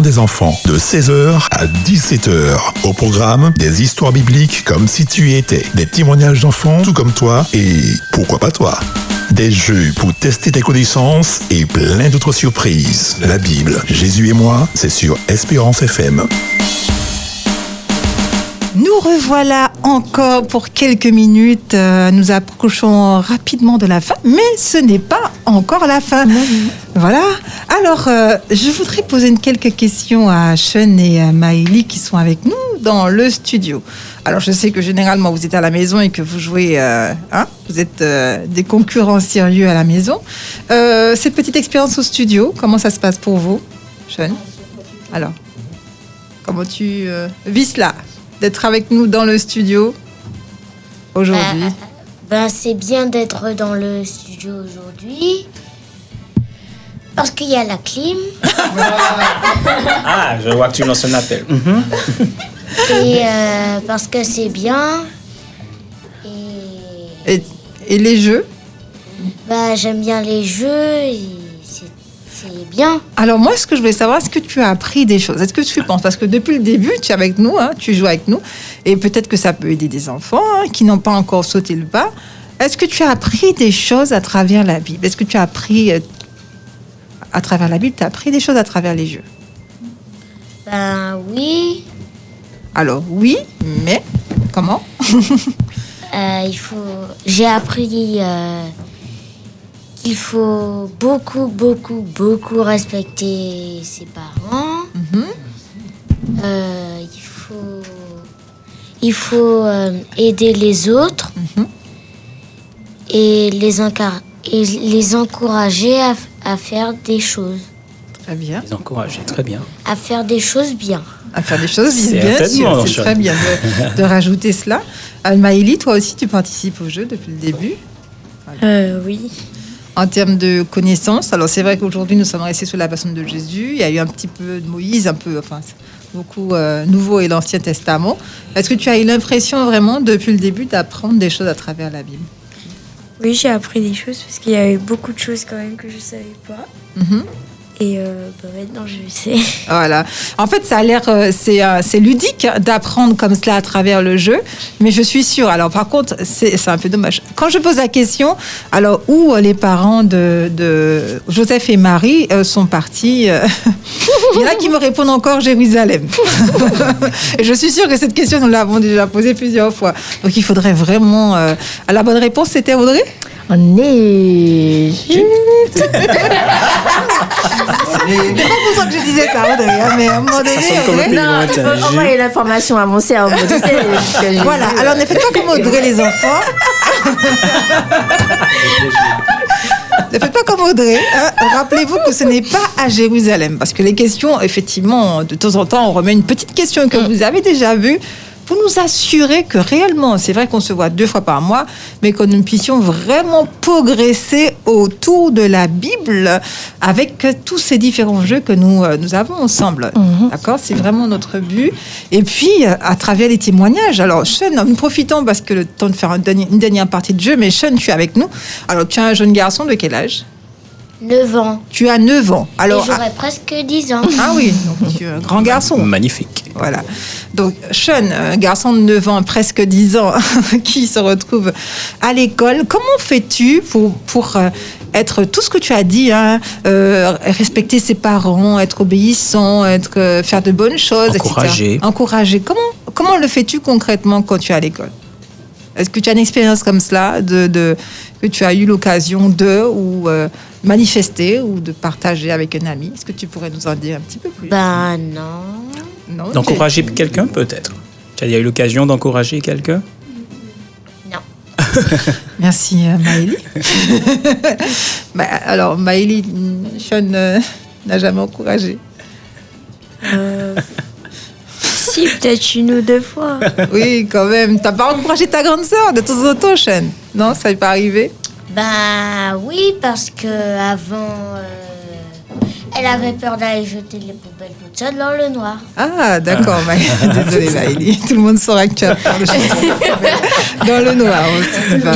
Des enfants de 16h à 17h. Au programme, des histoires bibliques comme si tu y étais, des témoignages d'enfants tout comme toi et pourquoi pas toi. Des jeux pour tester tes connaissances et plein d'autres surprises. La Bible, Jésus et moi, c'est sur Espérance FM. Nous revoilà encore pour quelques minutes. Euh, nous approchons rapidement de la fin, mais ce n'est pas encore la fin. Voilà. Alors, euh, je voudrais poser quelques questions à Sean et à Maëlie qui sont avec nous dans le studio. Alors, je sais que généralement vous êtes à la maison et que vous jouez, euh, hein, vous êtes euh, des concurrents sérieux à la maison. Cette petite expérience au studio, comment ça se passe pour vous, Sean? Alors, comment tu vis cela d'être avec nous dans le studio aujourd'hui? Ben, c'est bien d'être dans le studio aujourd'hui. Parce qu'il y a la clim. Ah, je vois que tu lances un appel. Mhm. et euh, parce que c'est bien. Et et, et les jeux bah, j'aime bien les jeux. et c'est- C'est bien. Alors moi, ce que je voulais savoir, est-ce que tu as appris des choses? Est-ce que tu penses? Parce que depuis le début, tu es avec nous, hein, tu joues avec nous, et peut-être que ça peut aider des enfants hein, qui n'ont pas encore sauté le pas. Est-ce que tu as appris des choses à travers la Bible? Est-ce que tu as appris euh, à travers la Bible Tu as appris des choses à travers les jeux Ben oui. Alors oui, mais comment? Euh, il faut. J'ai appris euh, qu'il faut beaucoup, beaucoup, beaucoup respecter ses parents. Mhm. Euh, il faut. Il faut aider les autres Mhm. et, les encar- et les encourager à, faire des choses. Très bien. Les encourager, très bien. À faire des choses bien. À faire des choses bien, bien sûr. C'est très bien de, de rajouter cela. Almaïli, toi aussi, tu participes au jeu depuis le début. Euh, oui. En termes de connaissances, alors c'est vrai qu'aujourd'hui nous sommes restés sur la personne de Jésus. Il y a eu un petit peu de Moïse, un peu, enfin, beaucoup euh, Nouveau et l'Ancien Testament. Est-ce que tu as eu l'impression vraiment depuis le début d'apprendre des choses à travers la Bible? Oui, j'ai appris des choses parce qu'il y a eu beaucoup de choses quand même que je savais pas. Mhm. Et euh, bah, maintenant. Voilà. En fait, ça a l'air, euh, c'est euh, c'est ludique d'apprendre comme cela à travers le jeu, mais je suis sûre. Alors, par contre, c'est un peu dommage. Quand je pose la question, alors où euh, les parents de, de Joseph et Marie sont partis Il y en a qui me répondent encore Jérusalem. et je suis sûre que cette question, nous l'avons déjà posée plusieurs fois. Donc, il faudrait vraiment. La bonne réponse, c'était Audrey? En Égypte. C'est pas pour ça que je disais ça, Audrey, hein, mais à un moment donné. sonne comme un Audrey- Non, il faut envoyer l'information à mon cerveau. Tu sais, j'ai Voilà, alors ne faites pas comme Audrey les enfants. ne faites pas comme Audrey. hein. Rappelez-vous que ce n'est pas à Jérusalem. Parce que les questions, effectivement, de temps en temps, on remet une petite question que vous avez déjà vue pour nous assurer que réellement, c'est vrai qu'on se voit deux fois par mois, mais que nous puissions vraiment progresser autour de la Bible avec tous ces différents jeux que nous, euh, nous avons ensemble. D'accord? C'est vraiment notre but. Et puis, euh, à travers les témoignages. Alors, Sean, nous profitons parce que le temps de faire une dernière partie de jeu, mais Sean, tu es avec nous. Alors, tu as un jeune garçon de quel âge? 9 ans. Tu as 9 ans. Alors, Et j'aurai presque 10 ans. ah, ah oui, donc tu es un grand garçon. Magnifique. Voilà. Donc, Sean, un garçon de 9 ans, presque 10 ans, qui se retrouve à l'école. Comment fais-tu pour, pour euh, être tout ce que tu as dit, hein, euh, respecter ses parents, être obéissant, être, euh, faire de bonnes choses, etc. Encourager. Encourager. Comment, comment le fais-tu concrètement quand tu es à l'école? Est-ce que tu as une expérience comme cela, de, de- que tu as eu l'occasion de ou euh, manifester ou de partager avec un ami Est-ce que tu pourrais nous en dire un petit peu plus? Ben non. Non, D'encourager quelqu'un, peut-être? Tu as eu l'occasion d'encourager quelqu'un? Merci euh, Maëlie. Bah, alors Maëlie, Sean euh, n'a jamais encouragé. Euh, si, peut-être une ou deux fois. Oui, quand même. T'as pas encouragé ta grande sœur de temps en temps, Sean? Non, ça n'est pas arrivé? Ben oui, parce que avant, euh, elle avait peur d'aller jeter les poubelles toute seule dans le noir. Ah, d'accord, Maëlie. Désolée Maëlie. Tout le monde saura que tu as peur de jeter dans le noir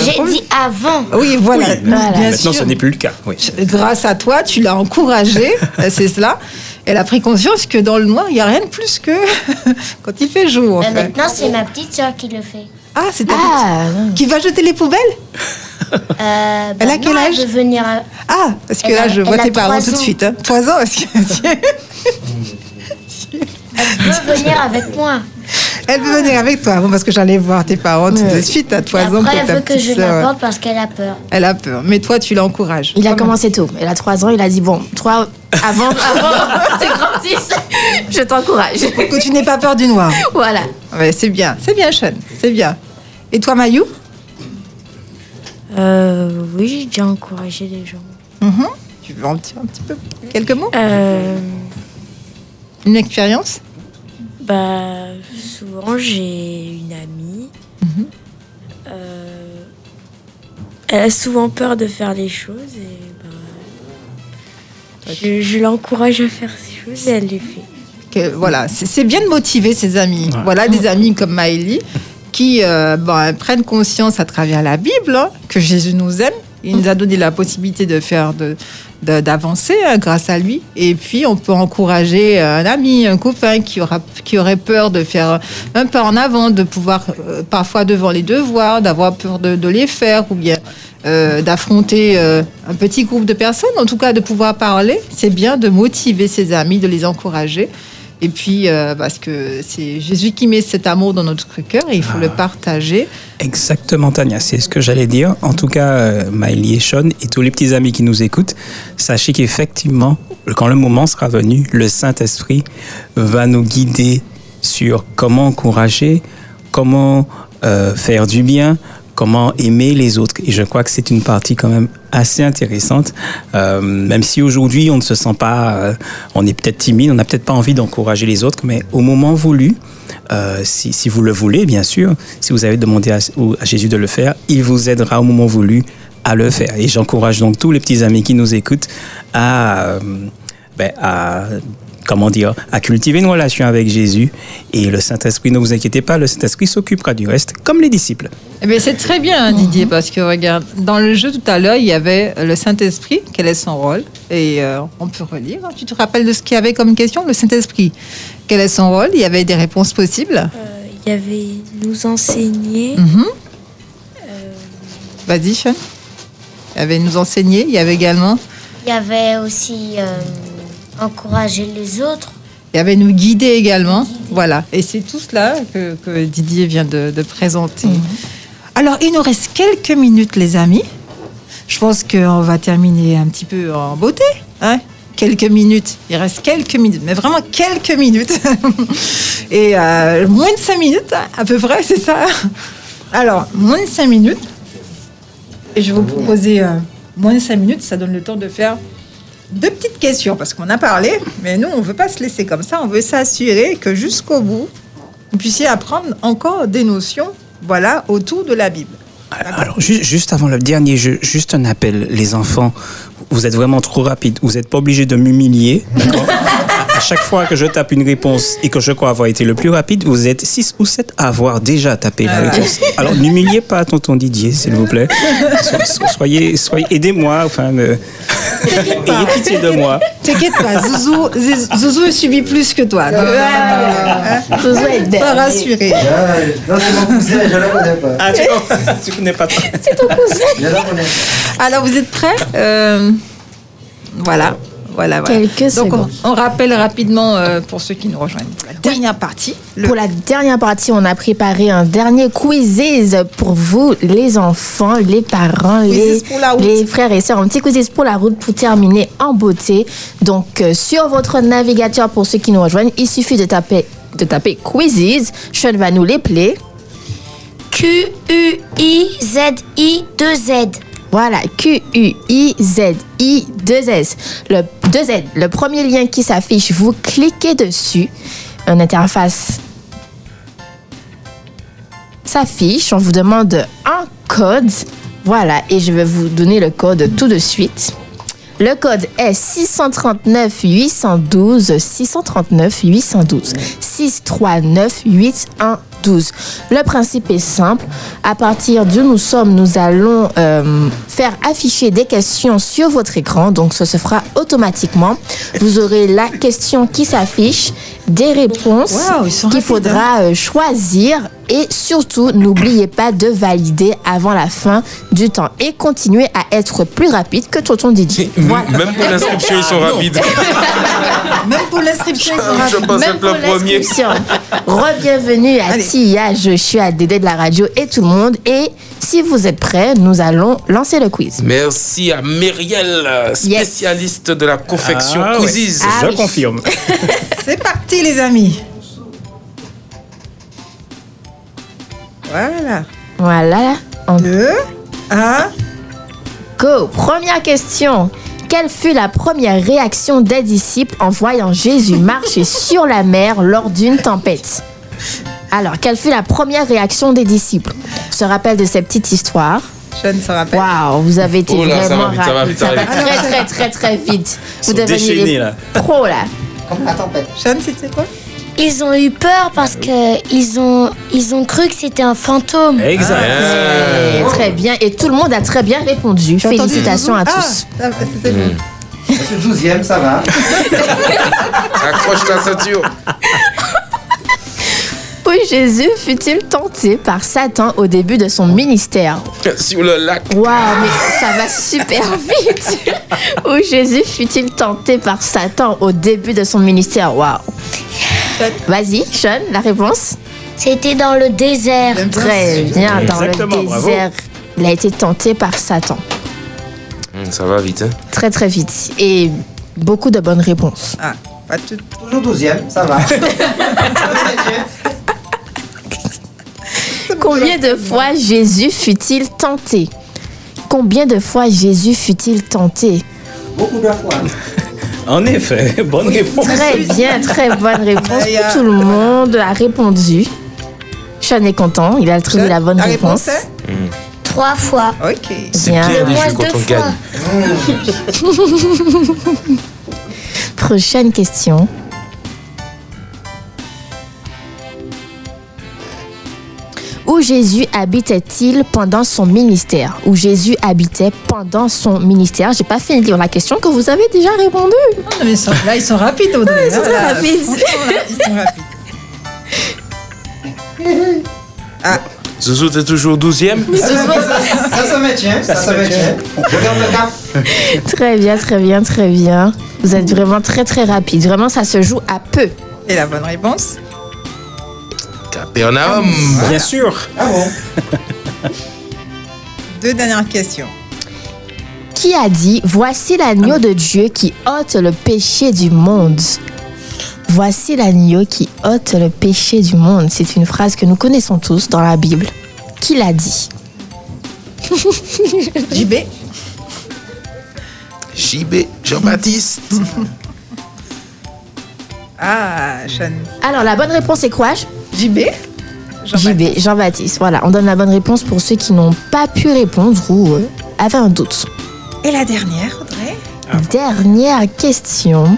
J'ai dit avant. Oui, voilà. Oui, Bien Maintenant, sûr. ce n'est plus le cas. Oui. Grâce à toi, tu l'as encouragé, euh, c'est cela. Elle a pris conscience que dans le noir, il n'y a rien de plus que quand il fait jour. en Mais fait. maintenant, c'est ma petite soeur qui le fait. Ah, c'est ta Ah, petite- Qui va jeter les poubelles? Euh, Elle bah a quel non, âge Elle veut venir. à- Ah, parce que Elle là, a- je vois elle a tes parents trois tout de ans. suite. Hein. Trois ans, est-ce que... Elle veut venir avec moi. Elle veut venir avec toi, bon, parce que j'allais voir tes parents tout de suite à Et trois ans après, pour elle ta veut que petite je sœur. l'apporte parce qu'elle a peur. Elle a peur, mais toi, tu l'encourages. Il a commencé tôt. Elle a 3 ans. Il a dit Bon, toi, avant, avant que tu grandisses, je t'encourage. Pour que tu n'aies pas peur du noir. Voilà. Ouais, c'est bien, c'est bien, Sean, c'est bien. Et toi, Mayou? Euh, oui, j'ai déjà encouragé les gens. Mhm. Tu veux un petit, un petit peu Quelques mots Euh, Une expérience bah, souvent, j'ai une amie. Mhm. Euh, elle a souvent peur de faire les choses et bah, je, je l'encourage à faire ces choses et elle les fait. que, voilà, c'est c'est bien de motiver ses amis. Voilà, des amis comme Maëlie qui euh, bon, prennent conscience à travers la Bible hein, que Jésus nous aime. Il nous a donné la possibilité de faire de d'avancer hein, grâce à lui. Et puis, on peut encourager un ami, un copain qui, aura, qui aurait peur de faire un pas en avant, de pouvoir euh, parfois devant les devoirs, d'avoir peur de, les faire ou bien euh, d'affronter euh, un petit groupe de personnes, en tout cas de pouvoir parler. C'est bien de motiver ses amis, de les encourager. Et puis, euh, parce que c'est Jésus qui met cet amour dans notre cœur et il faut le partager. Exactement, Tania, c'est ce que j'allais dire. En tout cas, euh, Miley et Sean et tous les petits amis qui nous écoutent, sachez qu'effectivement, quand le moment sera venu, le Saint-Esprit va nous guider sur comment encourager, comment euh, faire du bien, comment aimer les autres. Et je crois que c'est une partie quand même assez intéressante, Euh, même si aujourd'hui on ne se sent pas, euh, on est peut-être timide, on n'a peut-être pas envie d'encourager les autres, mais au moment voulu, euh, si, si vous le voulez, bien sûr, si vous avez demandé à, à Jésus de le faire, il vous aidera au moment voulu à le faire. Et j'encourage donc tous les petits amis qui nous écoutent à, ben, à comment dire, à cultiver une relation avec Jésus. Et le Saint-Esprit, ne vous inquiétez pas, le Saint-Esprit s'occupera du reste, comme les disciples. Eh bien, c'est très bien, hein, Didier, parce que regarde, dans le jeu tout à l'heure, il y avait le Saint-Esprit, quel est son rôle? Et euh, on peut relire. Tu te rappelles de ce qu'il y avait comme question Le Saint-Esprit, quel est son rôle? Il y avait des réponses possibles? Euh, Il y avait nous enseigner. Mhm. Vas-y, Sean. Il y avait nous enseigner. Il y avait également, Il y avait aussi euh, encourager les autres. il y avait nous guider également. Voilà. Et c'est tout cela que, que Didier vient de, de présenter. Alors, il nous reste quelques minutes, les amis. Je pense qu'on va terminer un petit peu en beauté. Hein quelques minutes. Il reste quelques minutes, mais vraiment quelques minutes. Et euh, moins de cinq minutes, hein, à peu près, c'est ça. Alors, moins de cinq minutes. Et je vais vous proposer euh, moins de cinq minutes. Ça donne le temps de faire deux petites questions, parce qu'on a parlé, mais nous, on ne veut pas se laisser comme ça. On veut s'assurer que jusqu'au bout, vous puissiez apprendre encore des notions voilà, autour de la Bible. Alors, ju- juste avant le dernier jeu, juste un appel, les enfants, vous êtes vraiment trop rapides. Vous n'êtes pas obligés de m'humilier, À chaque fois que je tape une réponse et que je crois avoir été le plus rapide, vous êtes 6 ou 7 à avoir déjà tapé la réponse. Alors, n'humiliez pas tonton Didier, s'il vous plaît. So- so- Soyez, soyez aidez-moi, enfin, me- ayez pitié de moi. T'inquiète pas, Zouzou, Zouzou subit plus que toi. Donc, euh, Zouzou est Pas rassuré. Non, c'est mon cousin, je la connais pas. Ah, tu, tu connais pas toi. Je la connais. Alors, vous êtes prêts? Euh, Voilà. Voilà, voilà. Quelques Donc, on, rappelle rapidement euh, pour ceux qui nous rejoignent. La dernière partie. le- Pour la dernière partie, on a préparé un dernier quiz pour vous, les enfants, les parents, les, Quizzes pour la route. les frères et sœurs. Un petit quiz pour la route pour terminer en beauté. Donc, euh, sur votre navigateur, pour ceux qui nous rejoignent, il suffit de taper, de taper quizzes. Sean va nous les plaire. Q-U-I-Z-I-2-Z. Voilà, Q-U-I-Z-I-2-S. Le 2Z, le premier lien qui s'affiche, vous cliquez dessus. Une interface s'affiche. On vous demande un code. Voilà, et je vais vous donner le code tout de suite. Le code est 639 812 639 812 639 812. 12. Le principe est simple. À partir d'où nous sommes, nous allons euh, faire afficher des questions sur votre écran. Donc, ça se fera automatiquement. Vous aurez la question qui s'affiche, des réponses Wow, qu'il faudra euh, choisir. Et surtout, n'oubliez pas de valider avant la fin du temps et continuez à être plus rapide que Tonton Didier. Voilà. Même pour l'inscription, ils sont rapides. Même pour l'inscription, ils sont Je rapides. pense Même être pour le premier. l'inscription. Re-bienvenue à Allez. Tia, je suis à Dédé de la radio et tout le monde. Et si vous êtes prêts, nous allons lancer le quiz. Merci à Myriel, spécialiste de la confection Ah, ouais. Ah Je oui. confirme. C'est parti, les amis. Voilà. Voilà. En Deux, un. go. Première question. Quelle fut la première réaction des disciples en voyant Jésus marcher sur la mer lors d'une tempête? Alors, quelle fut la première réaction des disciples? On se rappelle de cette petite histoire. Je ne se rappelle. Waouh, vous avez été Oh là, ça vraiment va vite, ça va rapide. vite, ça va vite. très, très, très, très vite. Vous devenez là. pros, là. Comme la tempête? Sean, c'était quoi? Ils ont eu peur parce que ils ont, ils ont cru que c'était un fantôme. Exact. Ouais, très bien. Et tout le monde a très bien répondu. Félicitations à Ah, tous. ah, c'était le 12e, ça va. Accroche ta ceinture. Où Jésus fut-il tenté par Satan au début de son ministère? Sur le lac. Waouh, mais ça va super vite. Où Jésus fut-il tenté par Satan au début de son ministère? Waouh. Vas-y, Sean, la réponse? C'était dans le désert. Très bien, dans Exactement, le bravo. désert. Il a été tenté par Satan. Hum, Ça va vite, hein? Très très vite. Et beaucoup de bonnes réponses. Ah, pas tout. Toujours 12e, ça va. Combien de fois Jésus fut-il tenté? Combien de fois Jésus fut-il tenté? Beaucoup de fois. En effet, bonne réponse. Très bien, très bonne réponse. Tout le monde a répondu. Sean est content, il a trouvé Sean, la bonne la réponse. réponse Trois fois. Ok. C'est Bien. bien les Moi, jeux quand deux on fois. gagne. Prochaine question. Où Jésus habitait-il pendant son ministère? Où Jésus habitait pendant son ministère? J'ai pas fini de lire la question que vous avez déjà répondu. Non, mais sont- là, ils sont rapides, Audrey. ils sont Là, rapides. là, Ils sont rapides. Ah, Zouzou, t'es toujours 12e Ça, ça me tient, ça, ça me tient. Je garde le cap. Très bien, très bien, très bien. Vous êtes vraiment très très rapide. Vraiment, ça se joue à peu. et la bonne réponse? Capernaum. Bien sûr. Ah bon Deux dernières questions. Qui a dit Voici l'agneau de Dieu qui ôte le péché du monde Voici l'agneau qui ôte le péché du monde. C'est une phrase que nous connaissons tous dans la Bible. Qui l'a dit? JB JB, Jean-Baptiste. Ah, Sean. Alors, la bonne réponse est quoi? JB JB, Jean-Baptiste. Voilà, on donne la bonne réponse pour ceux qui n'ont pas pu répondre ou euh, avaient un doute. Et la dernière, Audrey Dernière question.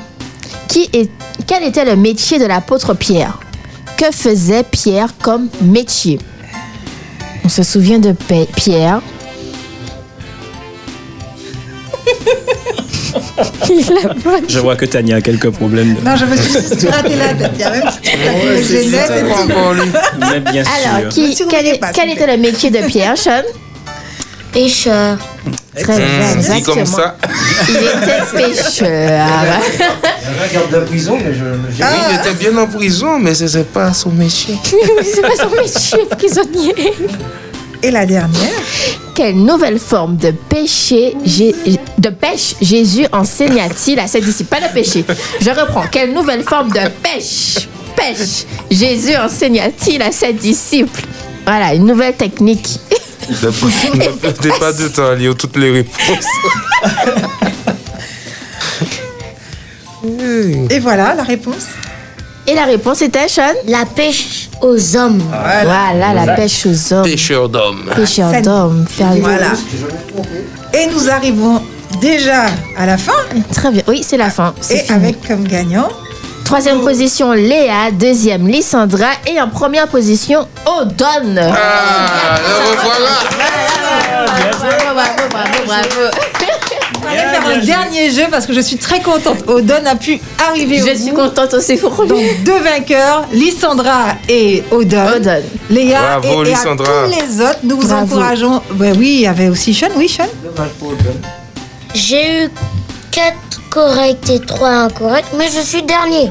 Qui est, quel était le métier de l'apôtre Pierre? Que faisait Pierre comme métier? On se souvient de Pierre. Je vois que Tania a quelques problèmes. De... Non, je me suis juste raté la tête. Il y a même. Mais bien Alors, sûr. qui, Si vous quel, est- pas, quel était le métier de Pierre, Sean? Pêcheur. Très bien, exactement. comme ça. Il était pêcheur. Regarde prison, mais je. Oui, il était bien en prison, mais ce n'est pas son métier. C'est pas son métier, prisonnier. Et la dernière Quelle nouvelle forme de péché, Jé- de pêche Jésus enseigna-t-il à ses disciples? Pas de péché. Je reprends. Quelle nouvelle forme de pêche, pêche Jésus enseigna-t-il à ses disciples? Voilà, une nouvelle technique. Ne perdez pas de temps à lire toutes les réponses. Et voilà la réponse. Et la réponse était, Sean? La pêche aux hommes. Voilà, la pêche aux hommes. Pêcheur d'hommes. Pêcheur Scène. d'hommes. Faire les- Voilà. Et nous arrivons déjà à la fin. Très bien. Oui, c'est la fin. C'est Et fini. avec comme gagnant Troisième position, Léa. Deuxième, Lysandra. Et en première position, Odon. Ah, le revoilà. Bravo, bravo, bravo, bravo. Va aller faire un dernier jeu parce que je suis très contente. Odon a pu arriver au Je suis bout. contente aussi pour lui. Donc deux vainqueurs, Lysandra et Odon. Odon. Léa Bravo, et, et à tous les autres, nous vous Bravo. encourageons. Oui, il y avait aussi Sean. Oui, Sean. J'ai eu 4 corrects et 3 incorrects, mais je suis dernier.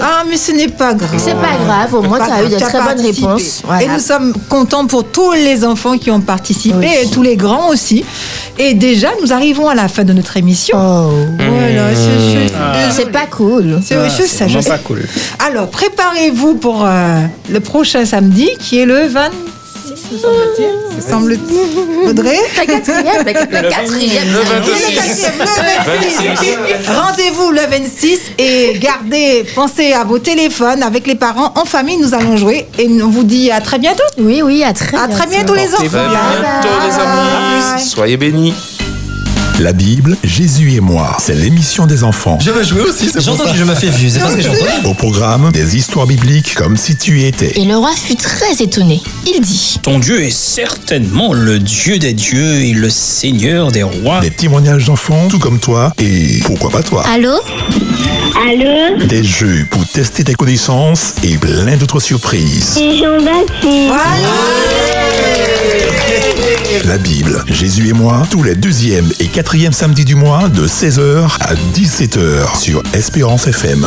Ah, mais ce n'est pas grave. C'est pas grave, au moins, tu as eu de as très bonnes réponses. Voilà. Et nous sommes contents pour tous les enfants qui ont participé Oui. et tous les grands aussi. Et déjà, nous arrivons à la fin de notre émission. Oh. Voilà, c'est- c'est- Ah. C'est pas cool. c'est- sais, C'est je pas cool. Alors, préparez-vous pour euh, le prochain samedi qui est le 26, me semble-t-il. Audrey La quatrième, la, la quatrième. Le Le 26. quatrième, le 26. 26. Rendez-vous le 26 et gardez, pensez à vos téléphones avec les parents en famille. Nous allons jouer et on vous dit à très bientôt. Oui, oui, à très À très bientôt les Très enfants. bientôt, les amis. Soyez bénis. La Bible, Jésus et moi, c'est l'émission des enfants. Je veux jouer aussi, c'est pour J'entends ça. que je me fais vieux, c'est pas ce que j'entends. Au programme, des histoires bibliques comme si tu y étais. Et le roi fut très étonné. Il dit Ton Dieu est certainement le Dieu des dieux et le Seigneur des rois. Des témoignages d'enfants, tout comme toi, et pourquoi pas toi. Allô? Allô? Des jeux pour tester tes connaissances et plein d'autres surprises. C'est Jean-Baptiste. La Bible, Jésus et moi, tous les deuxième et quatrième samedis du mois de 16h à 17h sur Espérance FM.